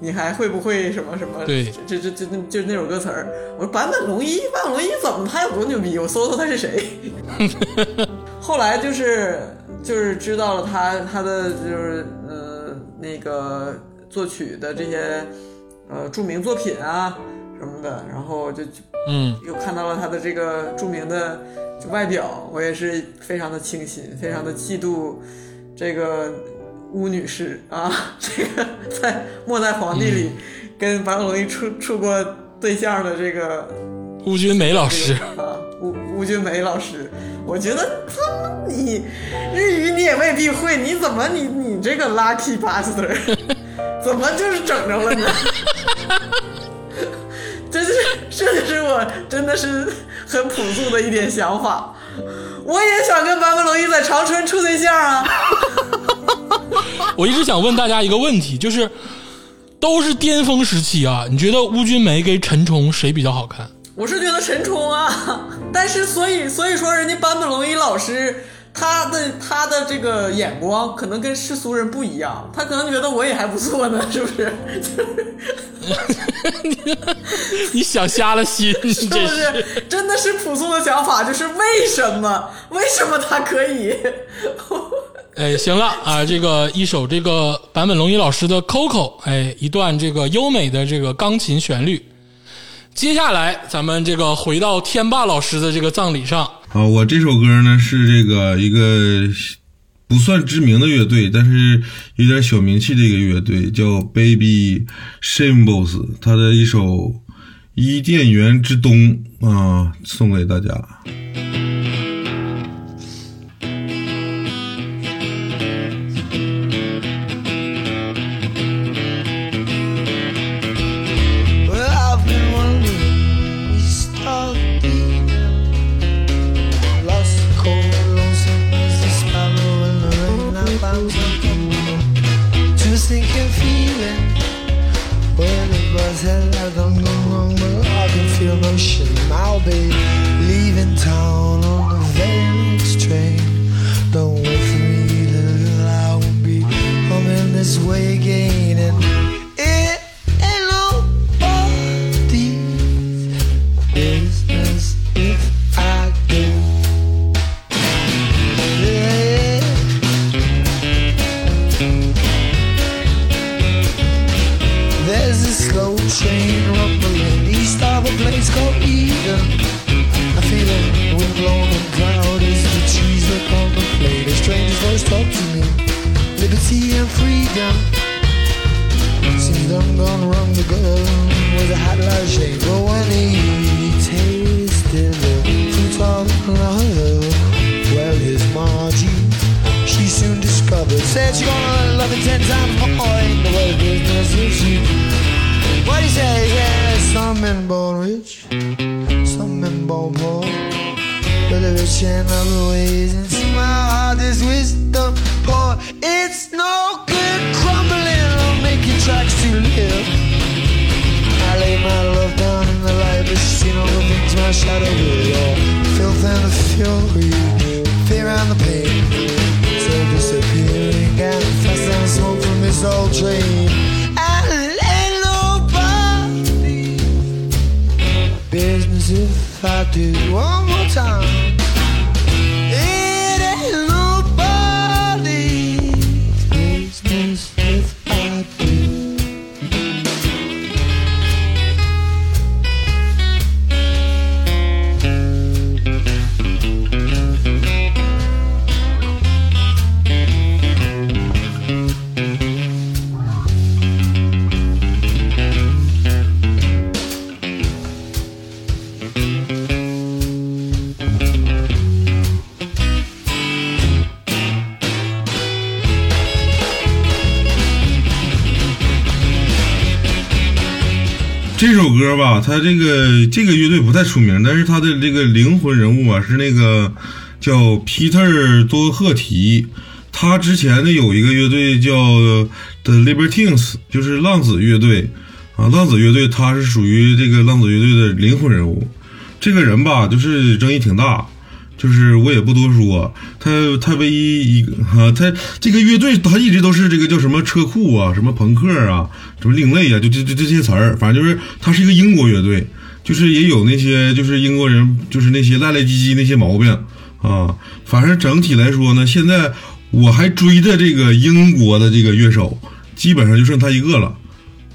[SPEAKER 2] 你还会不会什么什么？
[SPEAKER 1] 对
[SPEAKER 2] 这这这这就是那首歌词儿。我说坂本龙一，坂本龙一怎么他有多牛逼？我搜搜他是谁。后来就是就是知道了他他的就是呃那个作曲的这些呃著名作品啊什么的，然后就就
[SPEAKER 1] 嗯。
[SPEAKER 2] 又看到了他的这个著名的就外表，我也是非常的清新，非常的嫉妒这个巫女士啊，这个在《末代皇帝》里跟坂本龙一处处过对象的这个
[SPEAKER 1] 吴君梅老师，
[SPEAKER 2] 啊，吴吴君梅老师，我觉得他你日语你也未必会，你怎么你你这个 lucky bastard 怎么就是整着了呢？这就是这就是我真的是很朴素的一点想法。我也想跟坂本龙一在长春处对象啊！
[SPEAKER 1] 我一直想问大家一个问题，就是都是巅峰时期啊，你觉得邬君梅跟陈冲谁比较好看？
[SPEAKER 2] 我是觉得陈冲啊，但是所以所以说人家坂本龙一老师他的他的这个眼光可能跟世俗人不一样，他可能觉得我也还不错呢，是不是？
[SPEAKER 1] 你想瞎了心，
[SPEAKER 2] 是不。
[SPEAKER 1] 是？
[SPEAKER 2] 真的是朴素的想法，就是为什么？为什么他可以？
[SPEAKER 1] 哎，行了啊，这个一首这个坂本龙一老师的《Coco》，哎，一段这个优美的这个钢琴旋律。接下来，咱们这个回到天霸老师的这个葬礼上，
[SPEAKER 3] 啊，我这首歌呢是这个一个不算知名的乐队，但是有点小名气的一个乐队，叫 Baby Shambles，他的一首《伊甸园之冬》啊，送给大家。
[SPEAKER 7] Men born rich, some men born poor. But the rich in other ways, and see my heart is wisdom poor. It's no good crumbling or making tracks to live. I lay my love down in the light, but she seen all the things my shadow will. All filth and the fury, fear and the pain. So disappearing and fast and smoke from this old train. I do one more time. 他，
[SPEAKER 3] 这个这个乐队不太出名，但是他的这个灵魂人物啊是那个叫皮特·多赫提。他之前呢有一个乐队叫 The Libertines，就是浪子乐队啊。浪子乐队他是属于这个浪子乐队的灵魂人物。这个人吧，就是争议挺大，就是我也不多说。他他唯一一个啊，他这个乐队他一直都是这个叫什么车库啊，什么朋克啊，什么另类啊，就这这这些词儿，反正就是他是一个英国乐队，就是也有那些就是英国人就是那些赖赖唧唧那些毛病啊。反正整体来说呢，现在我还追的这个英国的这个乐手，基本上就剩他一个了。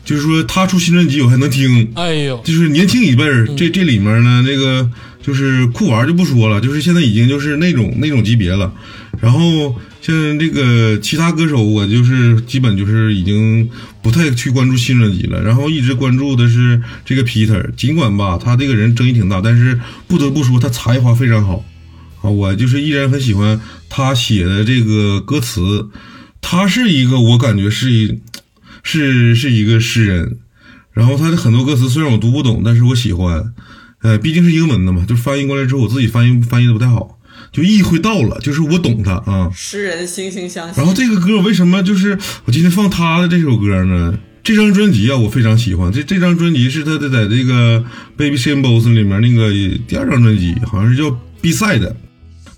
[SPEAKER 3] 就是说他出新专辑我还能听，
[SPEAKER 1] 哎呦，
[SPEAKER 3] 就是年轻一辈儿，这这里面呢，那个就是酷玩就不说了，就是现在已经就是那种那种级别了。然后像这个其他歌手，我就是基本就是已经不太去关注新专辑了，然后一直关注的是这个 Peter。尽管吧，他这个人争议挺大，但是不得不说他才华非常好啊，我就是依然很喜欢他写的这个歌词。他是一个我感觉是一是是一个诗人，然后他的很多歌词虽然我读不懂，但是我喜欢。呃，毕竟是英文的嘛，就翻译过来之后，我自己翻译翻译的不太好，就意会到了，就是我懂它啊。
[SPEAKER 2] 诗人惺惺相惜
[SPEAKER 3] 然。后这个歌为什么就是我今天放他的这首歌呢？这张专辑啊，我非常喜欢。这这张专辑是他的在这个 Baby Shambles 里面那个第二张专辑，好像是叫 Beside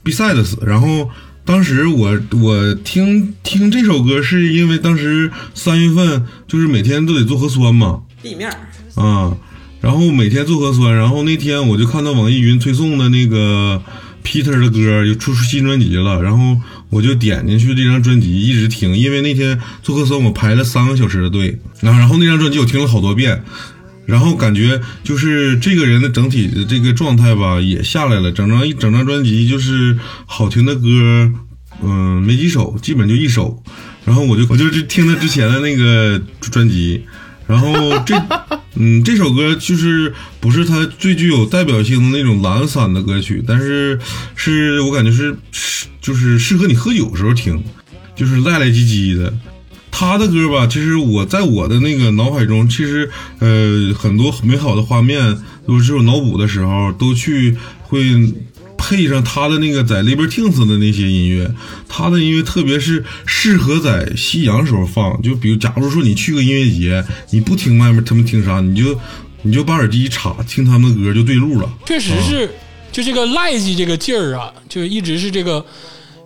[SPEAKER 3] Besides。然后当时我我听听这首歌，是因为当时三月份就是每天都得做核酸嘛，
[SPEAKER 2] 地面儿
[SPEAKER 3] 啊，然后每天做核酸，然后那天我就看到网易云推送的那个 Peter 的歌又出出新专辑了，然后我就点进去这张专辑一直听，因为那天做核酸我排了三个小时的队，然后然后那张专辑我听了好多遍，然后感觉就是这个人的整体的这个状态吧也下来了，整张一整张专辑就是好听的歌，嗯，没几首，基本就一首，然后我就我就是听他之前的那个专辑。然后这，嗯，这首歌就是不是他最具有代表性的那种懒散的歌曲，但是是我感觉是是就是适合你喝酒时候听，就是赖赖唧唧的。他的歌吧，其实我在我的那个脑海中，其实呃很多美好的画面，都是我脑补的时候都去会配上他的那个在 Libertines 的那些音乐，他的音乐特别是适合在夕阳时候放。就比如，假如说你去个音乐节，你不听外面他们听啥，你就你就把耳机一插，听他们的歌就对路了。
[SPEAKER 1] 确实是，就这个赖叽这个劲儿啊，就一直是这个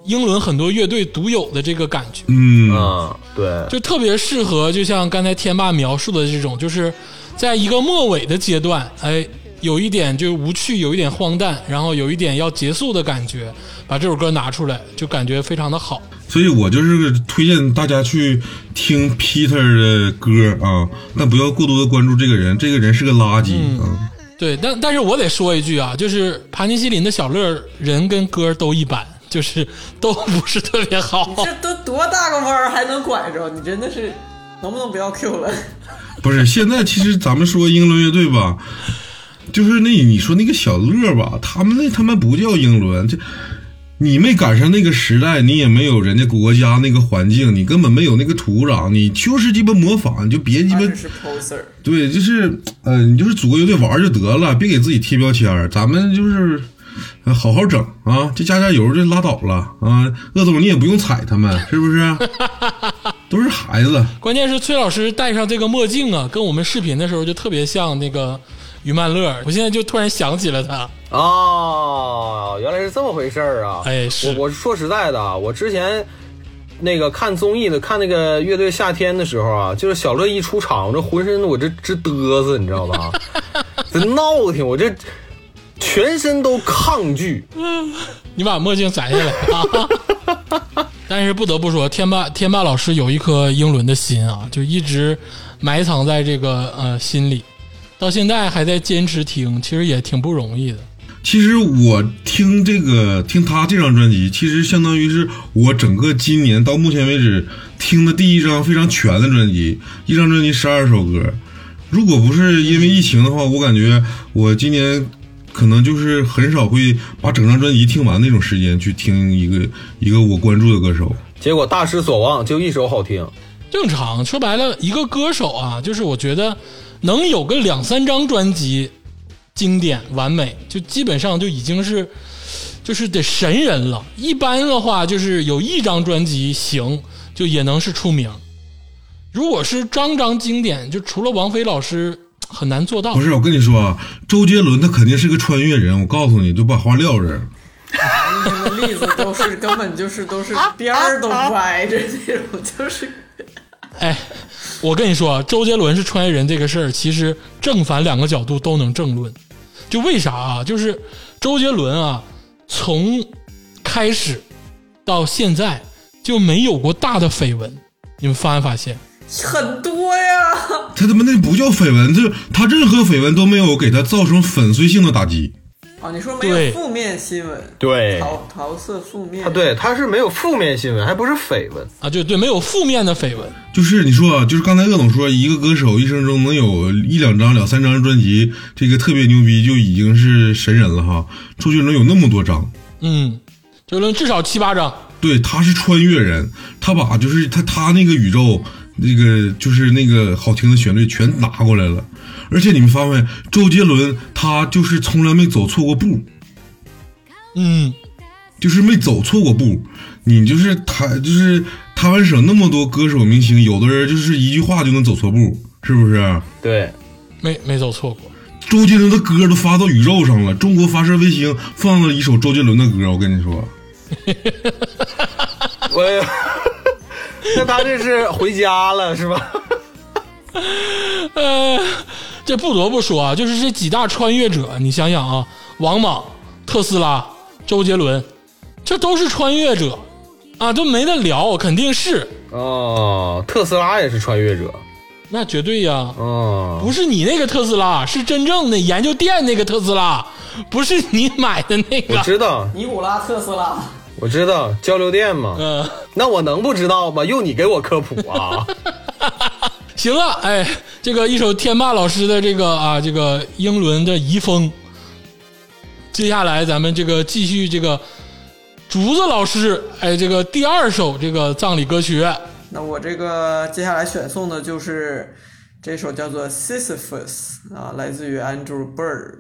[SPEAKER 1] 英伦很多乐队独有的这个感觉，
[SPEAKER 3] 嗯，
[SPEAKER 4] 啊，对，
[SPEAKER 1] 就特别适合，就像刚才天霸描述的这种，就是在一个末尾的阶段，哎，有一点就无趣，有一点荒诞，然后有一点要结束的感觉，把这首歌拿出来，就感觉非常的好。
[SPEAKER 3] 所以我就是推荐大家去听 Peter 的歌啊，但不要过多的关注这个人，这个人是个垃圾啊。
[SPEAKER 1] 对，但但是我得说一句啊，就是盘尼西林的小乐人跟歌都一般，就是都不是特别好。
[SPEAKER 2] 这都多大个弯儿还能拐着？你真的是能不能不要 Q 了？
[SPEAKER 3] 不是，现在其实咱们说英伦乐队吧，就是那你说那个小乐吧，他们那他妈不叫英伦，这你没赶上那个时代，你也没有人家国家那个环境，你根本没有那个土壤，你就是鸡巴模仿，你就别鸡巴
[SPEAKER 2] 只是 poser。
[SPEAKER 3] 对，就是呃，你就是组个乐队玩就得了，别给自己贴标签儿。咱们就是、呃好好整啊，这加加油就拉倒了啊。鄂总你也不用踩他们，是不是？都是孩子。
[SPEAKER 1] 关键是崔老师戴上这个墨镜啊，跟我们视频的时候就特别像那个于曼乐。我现在就突然想起了他，
[SPEAKER 4] 哦，原来是这么回事儿啊！
[SPEAKER 1] 哎是
[SPEAKER 4] 我我说实在的啊，我之前那个看综艺的，看那个乐队夏天的时候啊，就是小乐一出场，我这浑身我这直嘚瑟，你知道吧？这闹挺，我这全身都抗拒。
[SPEAKER 1] 嗯你把墨镜摘下来啊！但是不得不说，天霸天霸老师有一颗英伦的心啊，就一直埋藏在这个呃心里，到现在还在坚持听，其实也挺不容易的。
[SPEAKER 3] 其实我听这个听他这张专辑，其实相当于是我整个今年到目前为止听的第一张非常全的专辑，一张专辑十二首歌。如果不是因为疫情的话，我感觉我今年可能就是很少会把整张专辑听完那种时间去听一个一个我关注的歌手。
[SPEAKER 4] 结果大失所望，就一首好听。
[SPEAKER 1] 正常，说白了，一个歌手啊，就是我觉得能有个两三张专辑经典完美，就基本上就已经是就是得神人了。一般的话，就是有一张专辑行，就也能是出名。如果是张张经典，就除了王菲老师很难做到
[SPEAKER 3] 不。是，我跟你说啊，周杰伦他肯定是个穿越人，我告诉你，就把话撂这儿。
[SPEAKER 2] 你 们例子都是根本就是都是边儿都不挨着那种，就是
[SPEAKER 1] 哎，我跟你说啊，周杰伦是穿越人这个事儿，其实正反两个角度都能正论。就为啥啊？就是周杰伦啊，从开始到现在就没有过大的绯闻，你们发没发现？
[SPEAKER 2] 很多呀。
[SPEAKER 3] 他他妈那不叫绯闻，就是他任何绯闻都没有给他造成粉碎性的打击。
[SPEAKER 2] 哦，你说没有负面新闻？
[SPEAKER 4] 对
[SPEAKER 2] 桃桃色负面。
[SPEAKER 4] 啊，对，他是没有负面新闻，还不是绯闻。
[SPEAKER 1] 啊，对对，没有负面的绯闻。
[SPEAKER 3] 就是你说啊，就是刚才鄂总说，一个歌手一生中能有一两张、两三张专辑，这个特别牛逼，就已经是神人了哈。周杰伦有那么多张，
[SPEAKER 1] 嗯，周杰伦至少七八张。
[SPEAKER 3] 对，他是穿越人，他把就是他他那个宇宙那个就是那个好听的旋律全拿过来了，而且你们发现周杰伦他就是从来没走错过步，
[SPEAKER 1] 嗯，
[SPEAKER 3] 就是没走错过步。你就是台就是台湾省那么多歌手明星，有的人就是一句话就能走错步，是不是？
[SPEAKER 4] 对，
[SPEAKER 1] 没没走错过。
[SPEAKER 3] 周杰伦的歌都发到宇宙上了，中国发射卫星放了一首周杰伦的歌，我跟你说，
[SPEAKER 4] 我那他这是回家了是吧？
[SPEAKER 1] 呃，这不得不说啊，就是这几大穿越者，你想想啊，王莽、特斯拉、周杰伦，这都是穿越者啊，都没得聊，肯定是，
[SPEAKER 4] 哦，特斯拉也是穿越者。
[SPEAKER 1] 那绝对呀。
[SPEAKER 4] 哦，
[SPEAKER 1] 不是你那个特斯拉，是真正的研究电那个特斯拉，不是你买的那个我。
[SPEAKER 4] 知道，
[SPEAKER 6] 尼古拉特斯拉，
[SPEAKER 4] 我知道交流电嘛。
[SPEAKER 1] 嗯、
[SPEAKER 4] 那我能不知道吗？用你给我科普啊！
[SPEAKER 1] 行了，哎，这个一首天霸老师的这个啊，这个英伦的遗风。接下来咱们这个继续这个竹子老师，哎，这个第二首这个葬礼歌曲，
[SPEAKER 6] 那我这个接下来选送的就是这首叫做《Sisyphus》啊，来自于 Andrew Bird。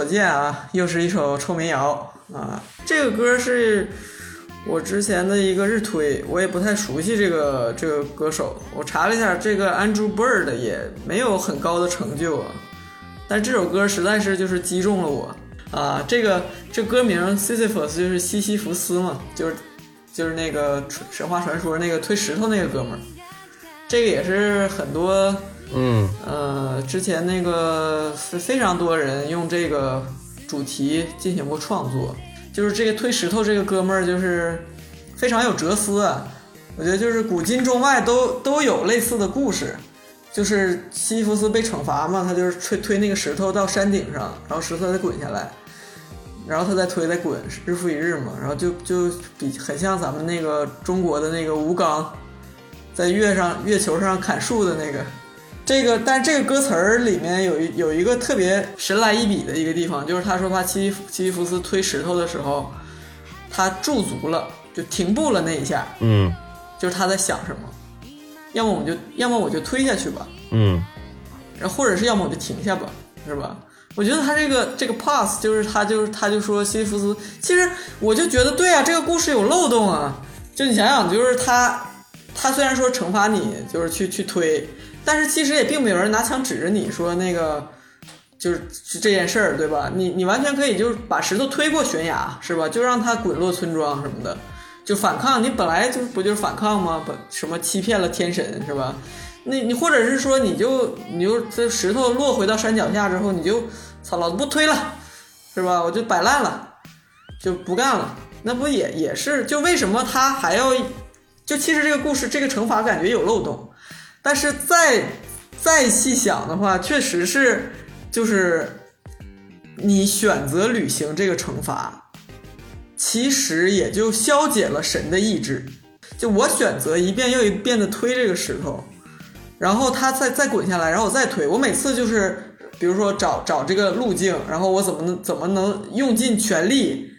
[SPEAKER 2] 所见啊，又是一首臭民谣啊。这个歌是我之前的一个日推，我也不太熟悉这个这个歌手。我查了一下，这个 Andrew Bird 也没有很高的成就啊，但这首歌实在是就是击中了我啊。这个这歌名 Sisyphus 就是西西弗斯嘛，就是就是那个神话传说那个推石头那个哥们儿。这个也是很多，之前那个非非常多人用这个主题进行过创作，就是这个推石头这个哥们儿就是非常有哲思啊，我觉得就是古今中外都都有类似的故事，就是西西弗斯被惩罚嘛，他就是推推那个石头到山顶上，然后石头再滚下来，然后他再推再滚，日复一日嘛，然后就就比很像咱们那个中国的那个吴刚。在月上月球上砍树的那个，这个，但这个歌词儿里面有一有一个特别神来一笔的一个地方，就是他说他西西西西弗斯推石头的时候，他驻足了，就停步了那一下，
[SPEAKER 4] 嗯。
[SPEAKER 2] 就是他在想什么，要么我就要么我就推下去吧，
[SPEAKER 4] 嗯。
[SPEAKER 2] 然后或者是要么我就停下吧，是吧？我觉得他这个这个 pass 就是他就是他就说西西弗斯，其实我就觉得对啊，这个故事有漏洞啊，就你想想，就是他他虽然说惩罚你就是去去推，但是其实也并没有人拿枪指着你说那个就是这件事儿，对吧？你你完全可以就是把石头推过悬崖，是吧？就让他滚落村庄什么的，就反抗。你本来就不就是反抗吗？不什么欺骗了天神是吧？那你或者是说你就你就这石头落回到山脚下之后，你就操老子不推了，是吧？我就摆烂了，就不干了。那不也也是就为什么他还要就其实这个故事这个惩罚感觉有漏洞，但是再再细想的话，确实是就是你选择履行这个惩罚，其实也就消解了神的意志。就我选择一遍又一遍的推这个石头，然后它再再滚下来，然后我再推。我每次就是比如说找找这个路径，然后我怎么能怎么能用尽全力。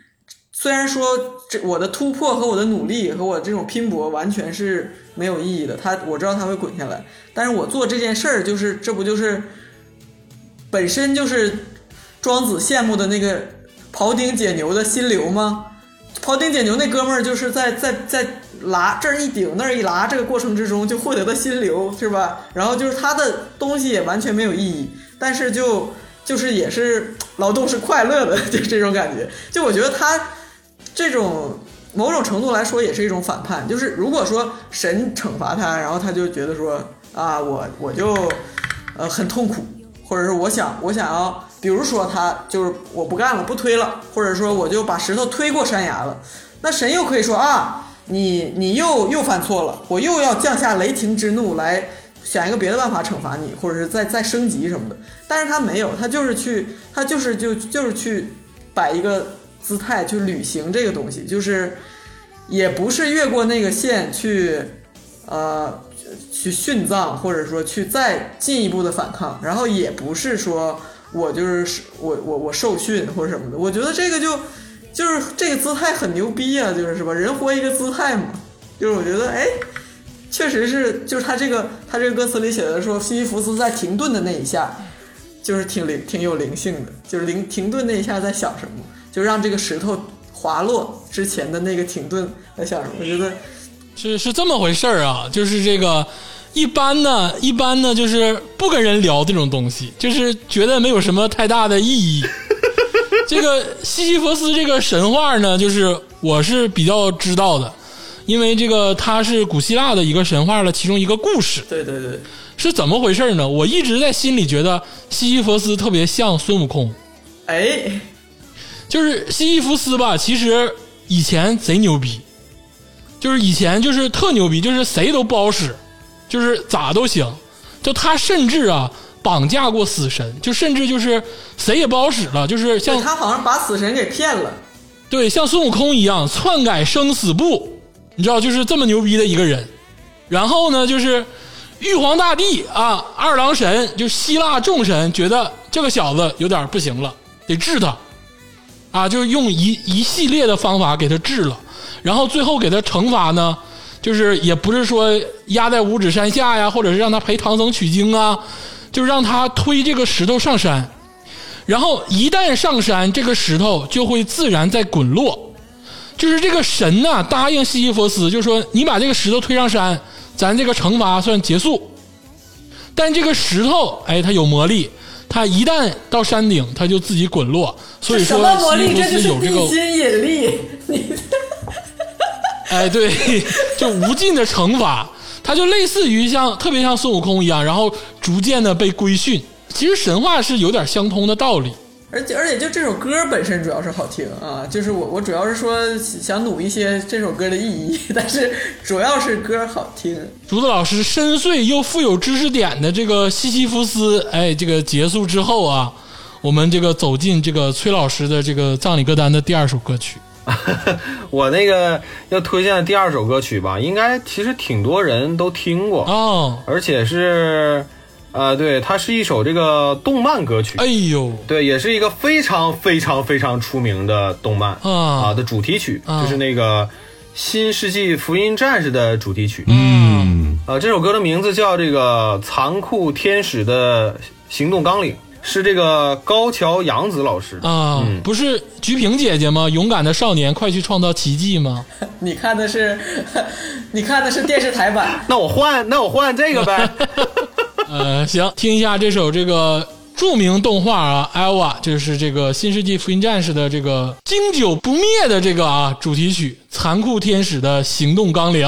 [SPEAKER 2] 虽然说这我的突破和我的努力和我这种拼搏完全是没有意义的，他我知道他会滚下来，但是我做这件事儿就是这不就是本身就是庄子羡慕的那个庖丁解牛的心流吗？庖丁解牛那哥们儿就是在在在拉这儿一顶那儿一拉这个过程之中就获得了心流，是吧？然后就是他的东西也完全没有意义，但是就就是也是劳动是快乐的，就这种感觉。就我觉得他这种某种程度来说也是一种反叛，就是如果说神惩罚他，然后他就觉得说啊，我我就呃很痛苦，或者是我想我想要，比如说他就是我不干了，不推了，或者说我就把石头推过山崖了，那神又可以说啊，你你又又犯错了，我又要降下雷霆之怒来想一个别的办法惩罚你，或者是再再升级什么的。但是他没有，他就是去，他就是就就是去摆一个姿态去履行这个东西，就是也不是越过那个线去呃去殉葬，或者说去再进一步的反抗，然后也不是说我就是我我我受训或者什么的。我觉得这个就就是这个姿态很牛逼啊，就是什么？人活一个姿态嘛，就是我觉得哎。确实是，就是他这个他这个歌词里写的说，西西弗斯在停顿的那一下，就是挺灵挺有灵性的，就是灵停顿那一下在想什么，就让这个石头滑落之前的那个停顿在想什么。我觉得
[SPEAKER 1] 是是这么回事儿啊，就是这个一般呢，一般呢就是不跟人聊这种东西，就是觉得没有什么太大的意义。这个西西弗斯这个神话呢，就是我是比较知道的，因为这个它是古希腊的一个神话的其中一个故事。
[SPEAKER 2] 对对对，
[SPEAKER 1] 是怎么回事呢？我一直在心里觉得西西弗斯特别像孙悟空，
[SPEAKER 2] 哎，
[SPEAKER 1] 就是西西弗斯吧，其实以前贼牛逼，就是以前就是特牛逼，就是谁都不好使，就是咋都行。就他甚至啊绑架过死神，就甚至就是谁也不好使了，就是像
[SPEAKER 2] 他好像把死神给骗了。
[SPEAKER 1] 对像孙悟空一样篡改生死簿，你知道就是这么牛逼的一个人。然后呢，就是玉皇大帝啊，二郎神就希腊众神觉得这个小子有点不行了，得治他。啊，就是用一一系列的方法给他治了，然后最后给他惩罚呢，就是也不是说压在五指山下呀，或者是让他陪唐僧取经啊，就是让他推这个石头上山，
[SPEAKER 8] 然后一旦上山，这个石头就会自然在滚落。就是这个神呐、答应西西弗斯，就说你把这个石头推上山，咱这个惩罚算结束。但这个石头，哎，它有魔力，它一旦到山顶，它就自己滚落。所以
[SPEAKER 2] 什
[SPEAKER 8] 说
[SPEAKER 2] 么魔力？
[SPEAKER 8] 西西弗
[SPEAKER 2] 这就是
[SPEAKER 8] 有这个
[SPEAKER 2] 地心引力。你
[SPEAKER 8] 哎，对，就无尽的惩罚，它就类似于像特别像孙悟空一样，然后逐渐的被规训。其实神话是有点相通的道理。
[SPEAKER 2] 而且而且就这首歌本身主要是好听啊，就是我我主要是说想努一些这首歌的意义，但是主要是歌好听。
[SPEAKER 8] 竹子老师深邃又富有知识点的这个西西弗斯，哎，这个结束之后啊，我们这个走进这个崔老师的这个葬礼歌单的第二首歌曲。
[SPEAKER 4] 我那个要推荐的第二首歌曲吧，应该其实挺多人都听过，
[SPEAKER 8] 哦，
[SPEAKER 4] 而且是，呃，对，它是一首这个动漫歌曲，
[SPEAKER 8] 哎呦，
[SPEAKER 4] 对，也是一个非常非常非常出名的动漫
[SPEAKER 8] 啊
[SPEAKER 4] 的主题曲，
[SPEAKER 8] 啊
[SPEAKER 4] 就是那个《新世纪福音战士》的主题曲。
[SPEAKER 3] 嗯，
[SPEAKER 4] 呃，这首歌的名字叫这个《残酷天使的行动纲领》，是这个高桥洋子老师。
[SPEAKER 8] 啊，
[SPEAKER 4] 嗯
[SPEAKER 8] 不是菊萍姐姐吗？勇敢的少年，快去创造奇迹吗？
[SPEAKER 2] 你看的是，你看的是电视台版，
[SPEAKER 4] 那我换，那我换这个呗。
[SPEAKER 8] 呃，行，听一下这首这个著名动画啊，《Eva》，就是这个《新世纪福音战士》的这个经久不灭的这个啊主题曲《残酷天使的行动纲领》。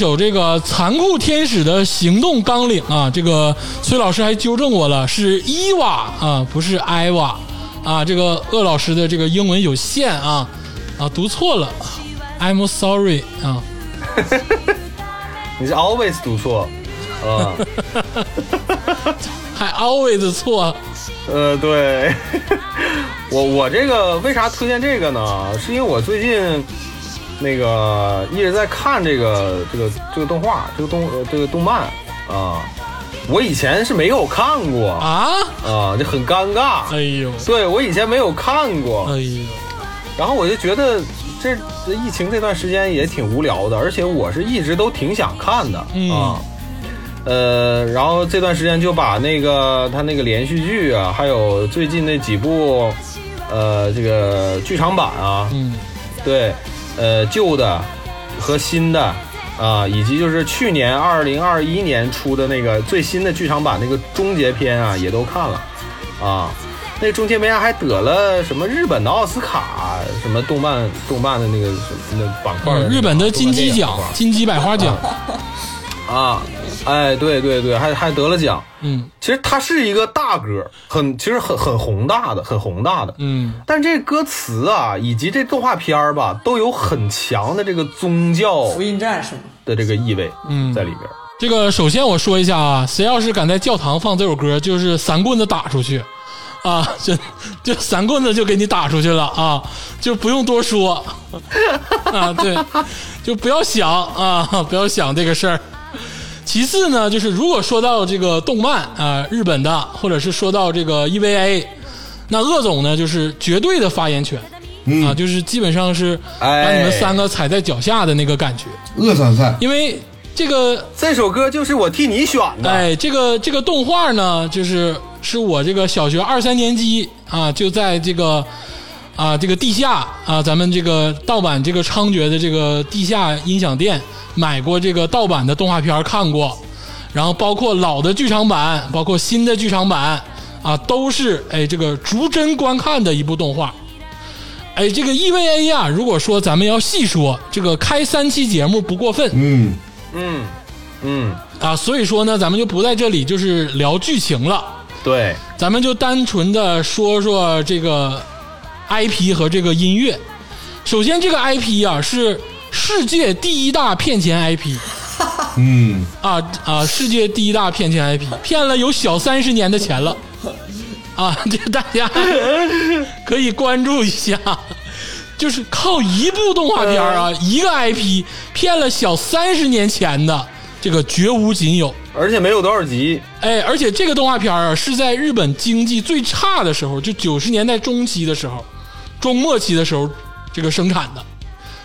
[SPEAKER 1] 首
[SPEAKER 8] 这个残酷天使的行动纲领啊，这个崔老师还纠正我了，是伊娃啊，不是艾娃啊。这个鄂老师的这个英文有限啊啊，读错了，I'm sorry 啊。
[SPEAKER 4] 你是 always 读错，啊，
[SPEAKER 8] 还 always 错，
[SPEAKER 4] 呃，对，我我这个为啥推荐这个呢？是因为我最近那个一直在看这个这个这个动画，这个动呃这个动漫啊，我以前是没有看过。
[SPEAKER 8] 啊，
[SPEAKER 4] 啊，就很尴尬。
[SPEAKER 8] 哎呦，
[SPEAKER 4] 对我以前没有看过，
[SPEAKER 8] 哎呦，
[SPEAKER 4] 然后我就觉得这这疫情这段时间也挺无聊的，而且我是一直都挺想看的、
[SPEAKER 1] 嗯。
[SPEAKER 4] 啊。呃，然后这段时间就把那个他那个连续剧啊，还有最近那几部呃这个剧场版啊，
[SPEAKER 1] 嗯。
[SPEAKER 4] 对，呃旧的和新的啊，以及就是去年二零二一年出的那个最新的剧场版那个终结篇啊，也都看了啊。那个终结篇还得了什么日本的奥斯卡，什么动漫动漫的那个什么那板块
[SPEAKER 1] 嗯，日本的金鸡奖金鸡百花奖，
[SPEAKER 4] 啊，哎，对对对，还还得了奖。
[SPEAKER 1] 嗯
[SPEAKER 4] 其实它是一个大歌，很其实很很宏大的，很宏大的。
[SPEAKER 1] 嗯
[SPEAKER 4] 但这歌词啊，以及这动画片儿吧，都有很强的这个宗教
[SPEAKER 2] 福音战士，
[SPEAKER 4] 的这个意味
[SPEAKER 1] 嗯
[SPEAKER 4] 在里边。
[SPEAKER 1] 这个首先我说一下啊，谁要是敢在教堂放这首歌，就是三棍子打出去，啊，就就三棍子就给你打出去了啊，就不用多说 啊，对，就不要想啊，不要想这个事儿。其次呢，就是如果说到这个动漫啊、日本的，或者是说到这个 EVA，那鄂总呢就是绝对的发言权。啊，就是基本上是把你们三个踩在脚下的那个感觉，
[SPEAKER 3] 鄂山赛，
[SPEAKER 1] 因为这个
[SPEAKER 4] 这首歌就是我替你选的。
[SPEAKER 1] 哎，这个这个动画呢，就是是我这个小学二三年级啊，就在这个啊这个地下啊，咱们这个盗版这个猖獗的这个地下音响店买过这个盗版的动画片儿看过，然后包括老的剧场版，包括新的剧场版啊，都是哎这个逐帧观看的一部动画。哎，这个 EVA 呀、如果说咱们要细说，这个开三期节目不过分。
[SPEAKER 3] 嗯，
[SPEAKER 4] 嗯嗯，
[SPEAKER 1] 啊，所以说呢，咱们就不在这里就是聊剧情了，
[SPEAKER 4] 对，
[SPEAKER 1] 咱们就单纯的说说这个 IP 和这个音乐。首先，这个 IP 啊是世界第一大骗钱 IP
[SPEAKER 3] 嗯，
[SPEAKER 1] 啊啊，世界第一大骗钱 IP，骗了有小三十年的钱了啊，这大家可以关注一下。就是靠一部动画片啊，一个 IP 骗了小三十年前的，这个绝无仅有。
[SPEAKER 4] 而且没有多少集。
[SPEAKER 1] 哎，而且这个动画片啊，是在日本经济最差的时候，就九十年代中期的时候，中末期的时候，这个生产的。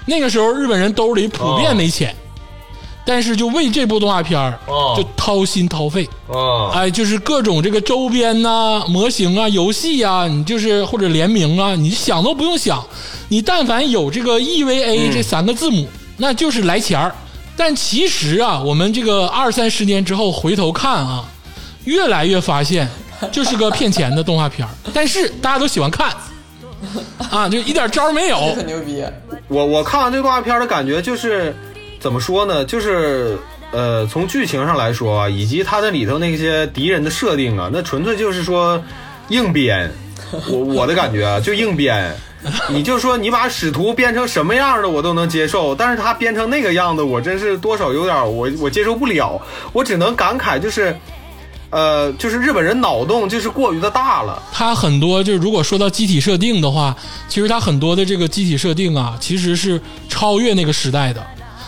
[SPEAKER 1] 那个时候，日本人兜里普遍没钱，但是就为这部动画片儿
[SPEAKER 4] 哦
[SPEAKER 1] 就掏心掏肺。
[SPEAKER 4] 啊，
[SPEAKER 1] 哎，就是各种这个周边呐、模型啊、游戏啊，你就是或者联名啊，你想都不用想，你但凡有这个 EVA 这三个字母，那就是来钱儿。但其实啊，我们这个二三十年之后回头看啊，越来越发现就是个骗钱的动画片儿但是大家都喜欢看 啊，就一点招儿没有。
[SPEAKER 2] 很牛逼。
[SPEAKER 4] 我我看完这个动画片的感觉就是，怎么说呢？就是呃，从剧情上来说啊，以及它那里头那些敌人的设定啊，那纯粹就是说硬编。我我的感觉啊，就硬编。你就说你把使徒编成什么样的我都能接受，但是他编成那个样子，我真是多少有点我我接受不了。我只能感慨就是，呃，就是日本人脑洞就是过于的大了。
[SPEAKER 1] 他很多就是如果说到机体设定的话，其实他很多的这个机体设定啊，其实是超越那个时代的，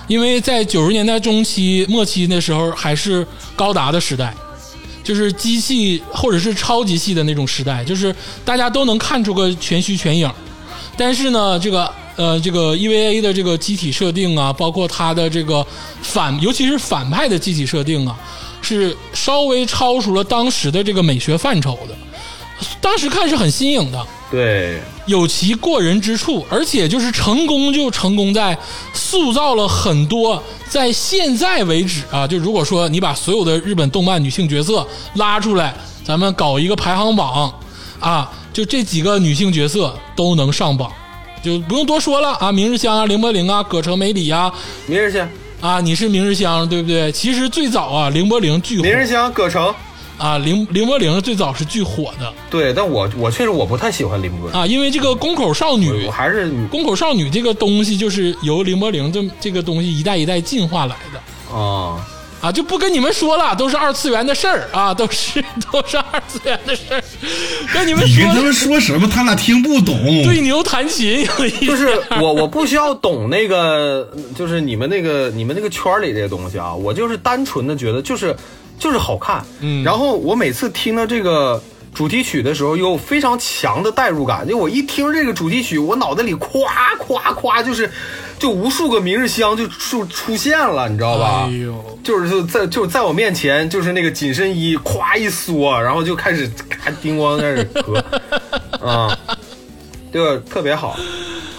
[SPEAKER 1] 因为在九十年代中期末期那时候还是高达的时代，就是机器或者是超级系的那种时代，就是大家都能看出个全虚全影。但是呢，这个呃，这个 EVA 的这个机体设定啊，包括它的这个反，尤其是反派的机体设定啊，是稍微超出了当时的这个美学范畴的。当时看是很新颖的，
[SPEAKER 4] 对，
[SPEAKER 1] 有其过人之处，而且就是成功就成功在塑造了很多在现在为止啊，就如果说你把所有的日本动漫女性角色拉出来，咱们搞一个排行榜啊，就这几个女性角色都能上榜，就不用多说了啊，明日香啊、凌波凌啊、葛城美里啊。
[SPEAKER 4] 明日香，
[SPEAKER 1] 啊，你是明日香对不对？其实最早啊，凌波凌巨火。
[SPEAKER 4] 明日香，葛城。
[SPEAKER 1] 啊，凌凌波凌最早是巨火的。
[SPEAKER 4] 对，但我我确实我不太喜欢凌波，
[SPEAKER 1] 啊，因为这个宫口少女
[SPEAKER 4] 我还是
[SPEAKER 1] 宫口少女这个东西就是由凌波凌这这个东西一代一代进化来的。
[SPEAKER 4] 啊，
[SPEAKER 1] 啊，就不跟你们说了，都是二次元的事儿啊，都是都是二次元的事儿，跟你们说
[SPEAKER 3] 你跟他们说什么，他俩听不懂。
[SPEAKER 1] 对牛弹琴有一
[SPEAKER 4] 就是我我不需要懂那个，就是你们那个你们那个圈里这些东西啊，我就是单纯的觉得就是就是好看，
[SPEAKER 1] 嗯
[SPEAKER 4] 然后我每次听到这个主题曲的时候有非常强的代入感。就我一听这个主题曲，我脑袋里夸夸夸，就是就无数个明日香就出出现了，你知道吧？
[SPEAKER 1] 哎呦，
[SPEAKER 4] 就是就在就在我面前，就是那个紧身衣夸一缩，然后就开始咔叮咣开始咳，啊，这个特别好，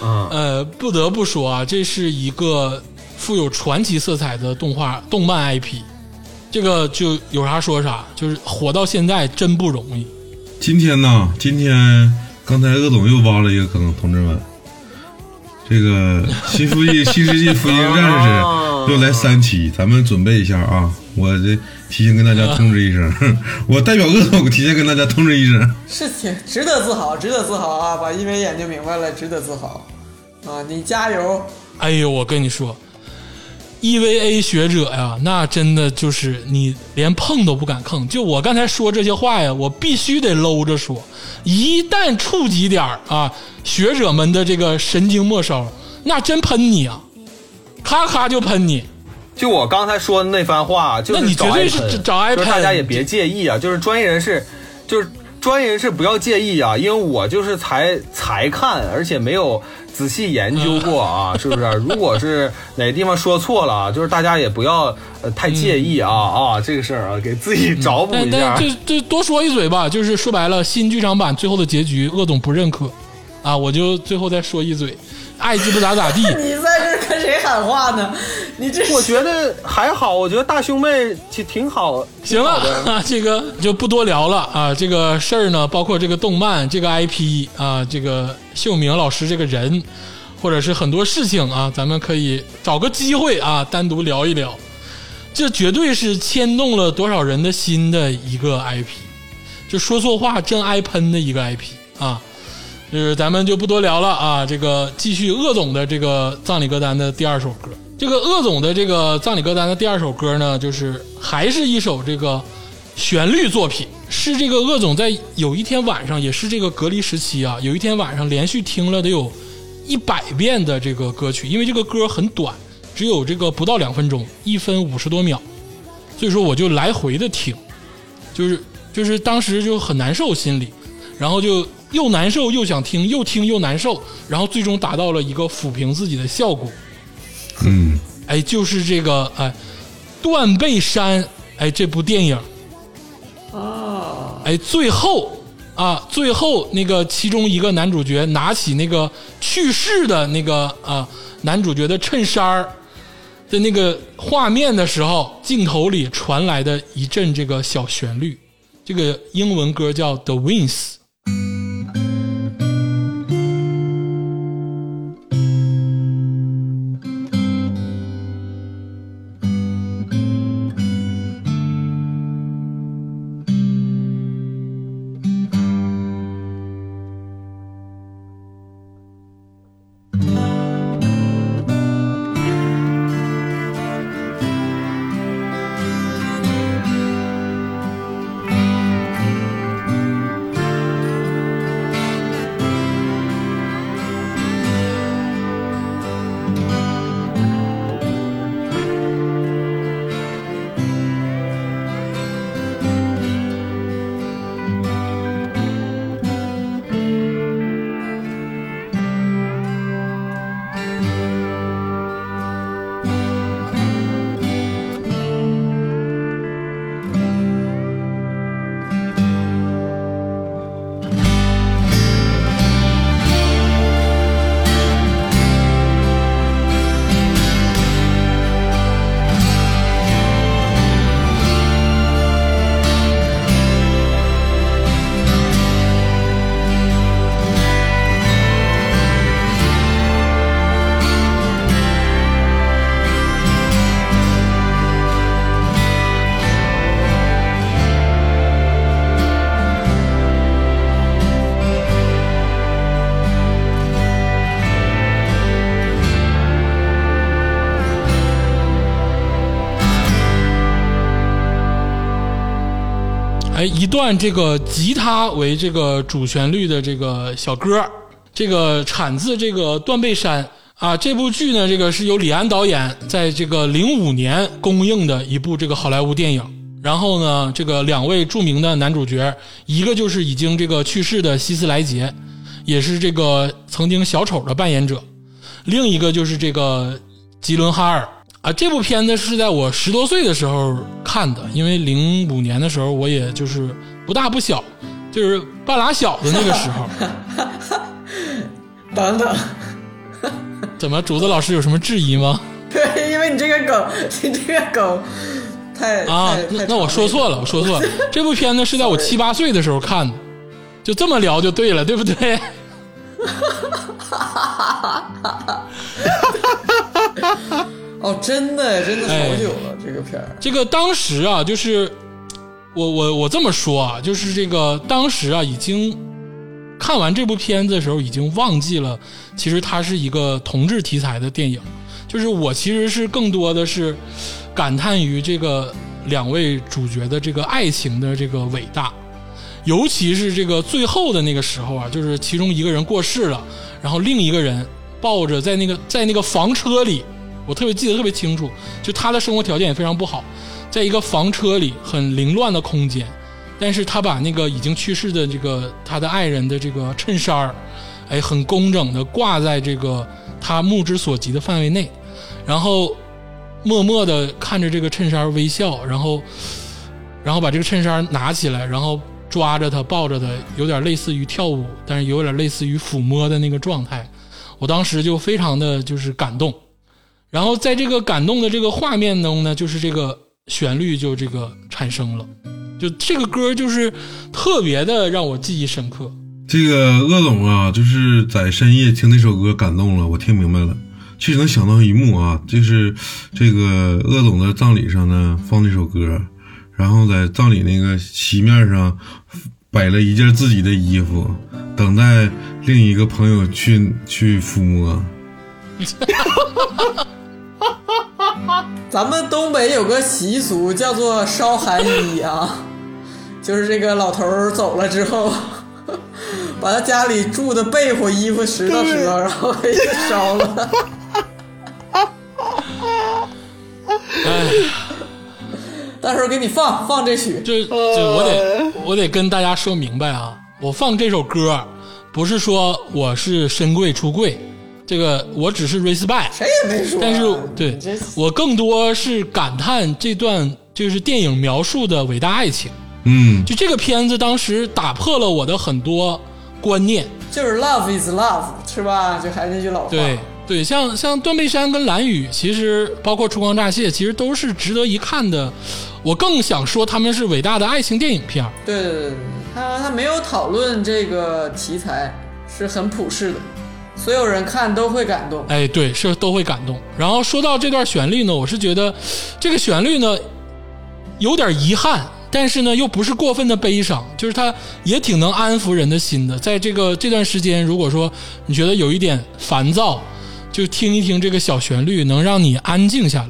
[SPEAKER 4] 嗯，
[SPEAKER 1] 呃，不得不说啊，这是一个富有传奇色彩的动画动漫 IP，这个就有啥说啥，就是火到现在真不容易。
[SPEAKER 3] 今天呢，今天刚才鄂总又挖了一个坑，同志们，这个 新世纪新世纪福音战士又来三期，咱们准备一下啊！我这提前跟大家通知一声，我代表鄂总提前跟大家通知一声。
[SPEAKER 2] 是挺值得自豪，值得自豪啊！把一眉研究明白了，值得自豪啊！你加油！
[SPEAKER 1] 哎呦，我跟你说，EVA 学者呀，那真的就是你连碰都不敢碰。就我刚才说这些话呀，我必须得搂着说，一旦触及点儿啊，学者们的这个神经末梢，那真喷你啊，咔咔就喷你。
[SPEAKER 4] 就我刚才说的那番话，就是
[SPEAKER 1] 那你绝对是
[SPEAKER 4] 找挨喷大家也别介意啊，就是专业人士，就是专业人士不要介意啊，因为我就是才才看，而且没有仔细研究过啊，是不是？如果是哪个地方说错了啊，就是大家也不要呃太介意啊、啊，这个事儿啊，给自己找补
[SPEAKER 1] 但
[SPEAKER 4] 一下。
[SPEAKER 1] 但就就多说一嘴吧，就是说白了，新剧场版最后的结局，鄂总不认可啊，我就最后再说一嘴，爱鸡巴咋咋地。
[SPEAKER 2] 你在这跟谁喊话呢？你这
[SPEAKER 4] 我觉得还好，我觉得大兄妹挺挺好。
[SPEAKER 1] 行了 啊，这个就不多聊了啊。这个事儿呢，包括这个动漫、这个 IP 啊，这个秀明老师这个人，或者是很多事情啊，咱们可以找个机会啊，单独聊一聊。这绝对是牵动了多少人的心的一个 IP，就说错话真挨喷的一个 IP 啊。就是咱们就不多聊了啊，这个继续鄂总的这个葬礼歌单的第二首歌。这个鄂总的这个葬礼歌单的第二首歌呢，就是还是一首这个旋律作品，是这个鄂总在有一天晚上，也是这个隔离时期啊，有一天晚上连续听了得有一百遍的这个歌曲，因为这个歌很短，只有这个不到两分钟，一分五十多秒，所以说我就来回的听，就是就是当时就很难受心里，然后就又难受又想听，又听又难受，然后最终达到了一个抚平自己的效果。
[SPEAKER 3] 嗯，
[SPEAKER 1] 哎，就是这个哎，断背山哎这部电影
[SPEAKER 2] 啊，
[SPEAKER 1] 哎，最后啊，最后那个其中一个男主角拿起那个去世的那个啊男主角的衬衫儿的那个画面的时候，镜头里传来的一阵这个小旋律，这个英文歌叫《The Winds》。段这个吉他为这个主旋律的这个小歌，这个产自这个断背山啊。这部剧呢，这个是由李安导演在这个零五年公映的一部这个好莱坞电影。然后呢，这个两位著名的男主角，一个就是已经这个去世的希斯莱杰，也是这个曾经小丑的扮演者；另一个就是这个吉伦哈尔啊。这部片子是在我十多岁的时候看的，因为零五年的时候我也就是不大不小，就是半拉小的那个时候。
[SPEAKER 2] 等等，
[SPEAKER 1] 怎么，竹子老师有什么质疑吗？
[SPEAKER 2] 对，因为你这个梗，你这个梗太
[SPEAKER 1] 啊那那我说错了，我说错了。这部片子是在我七八岁的时候看的，就这么聊就对了，对不对？
[SPEAKER 2] 哦，真的真的
[SPEAKER 1] 哎
[SPEAKER 2] 好久了，这个片儿。
[SPEAKER 1] 这个当时啊，就是我我我这么说啊，就是这个当时啊，已经看完这部片子的时候，已经忘记了，其实它是一个同志题材的电影。就是我其实是更多的是感叹于这个两位主角的这个爱情的这个伟大，尤其是这个最后的那个时候啊，就是其中一个人过世了，然后另一个人抱着在那个在那个房车里，我特别记得特别清楚，就他的生活条件也非常不好，在一个房车里很凌乱的空间，但是他把那个已经去世的这个他的爱人的这个衬衫儿，哎，很工整的挂在这个他目之所及的范围内，然后默默的看着这个衬衫微笑，然后然后把这个衬衫拿起来，然后抓着他抱着他，有点类似于跳舞，但是有点类似于抚摸的那个状态。我当时就非常的就是感动，然后在这个感动的这个画面中呢，就是这个旋律就这个产生了，就这个歌就是特别的让我记忆深刻。
[SPEAKER 3] 这个鄂总啊，就是在深夜听那首歌感动了，我听明白了。其实能想到一幕啊，就是这个鄂总的葬礼上呢放那首歌，然后在葬礼那个席面上摆了一件自己的衣服，等待另一个朋友去去抚摸。
[SPEAKER 2] 咱们东北有个习俗叫做烧寒衣啊，就是这个老头儿走了之后，把他家里住的被窝、衣服拾掇拾掇，然后给烧了。
[SPEAKER 1] 哎，
[SPEAKER 2] 到时候给你放放这曲，
[SPEAKER 1] 就就我得我得跟大家说明白啊，我放这首歌不是说我是深贵出柜，这个我只是 respect。
[SPEAKER 2] 谁也没说啊。
[SPEAKER 1] 但是对我更多是感叹这段就是电影描述的伟大爱情。
[SPEAKER 3] 嗯，
[SPEAKER 1] 就这个片子当时打破了我的很多观念，
[SPEAKER 2] 就是 love is love，是吧？就还是那句老话。
[SPEAKER 1] 对对，像像断背山跟蓝雨，其实包括春光乍泄，其实都是值得一看的。我更想说他们是伟大的爱情电影片
[SPEAKER 2] 对对对，他他没有讨论这个题材，是很普世的，所有人看都会感动。
[SPEAKER 1] 哎，对，是都会感动。然后说到这段旋律呢，我是觉得这个旋律呢有点遗憾，但是呢又不是过分的悲伤，就是它也挺能安抚人的心的。在这个这段时间，如果说你觉得有一点烦躁，就听一听这个小旋律，能让你安静下来。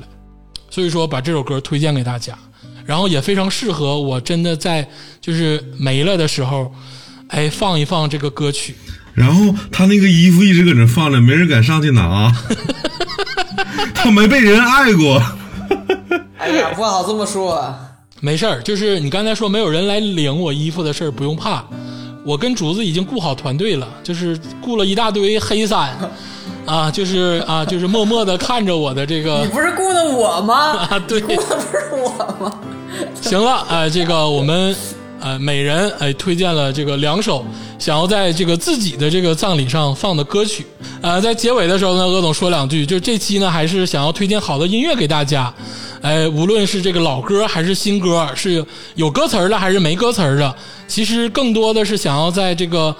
[SPEAKER 1] 所以说，把这首歌推荐给大家，然后也非常适合我真的在就是没了的时候，哎，放一放这个歌曲。
[SPEAKER 3] 然后他那个衣服一直搁那放着，没人敢上去拿，他没被人爱过。
[SPEAKER 2] 哎呀，不好这么说啊。
[SPEAKER 1] 没事儿，就是你刚才说没有人来领我衣服的事儿，不用怕。我跟竹子已经雇好团队了，就是雇了一大堆黑伞，啊，就是啊，就是默默的看着我的这个
[SPEAKER 2] 你不是雇的我吗？
[SPEAKER 1] 啊，对，
[SPEAKER 2] 雇的不是我吗？
[SPEAKER 1] 行了，哎、这个我们呃每人哎推荐了这个两首想要在这个自己的这个葬礼上放的歌曲。呃，在结尾的时候呢，鄂总说两句，就这期呢还是想要推荐好的音乐给大家。哎，无论是这个老歌还是新歌，是有歌词儿的还是没歌词儿的，其实更多的是想要在这个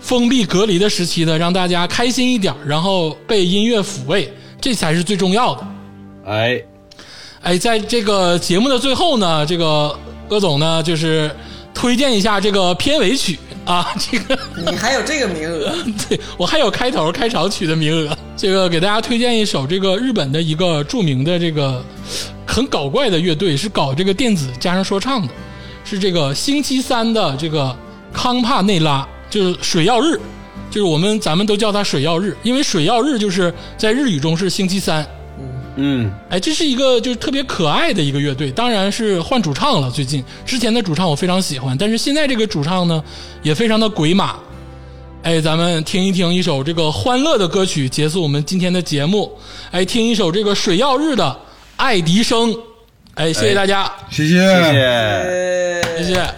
[SPEAKER 1] 封闭隔离的时期呢，让大家开心一点，然后被音乐抚慰，这才是最重要的。
[SPEAKER 4] 哎，
[SPEAKER 1] 哎，在这个节目的最后呢，这个鄂总呢就是推荐一下这个片尾曲啊，这个
[SPEAKER 2] 你还有这个名额？
[SPEAKER 1] 对我还有开头开场曲的名额，这个给大家推荐一首这个日本的一个著名的这个很搞怪的乐队，是搞这个电子加上说唱的，是这个星期三的这个康帕内拉，就是水曜日，就是我们咱们都叫它水曜日，因为水曜日就是在日语中是星期三。
[SPEAKER 4] 嗯，
[SPEAKER 9] 哎，这是一个就是特别可爱的一个乐队，当然是换主唱了。最近之前的主唱我非常喜欢，但是现在这个主唱呢也非常的鬼马。哎，咱们听一听一首这个欢乐的歌曲，结束我们今天的节目。哎，听一首这个水曜日的《爱迪生》。哎，谢谢大家，
[SPEAKER 3] 谢谢。
[SPEAKER 4] 谢谢。
[SPEAKER 9] 谢谢。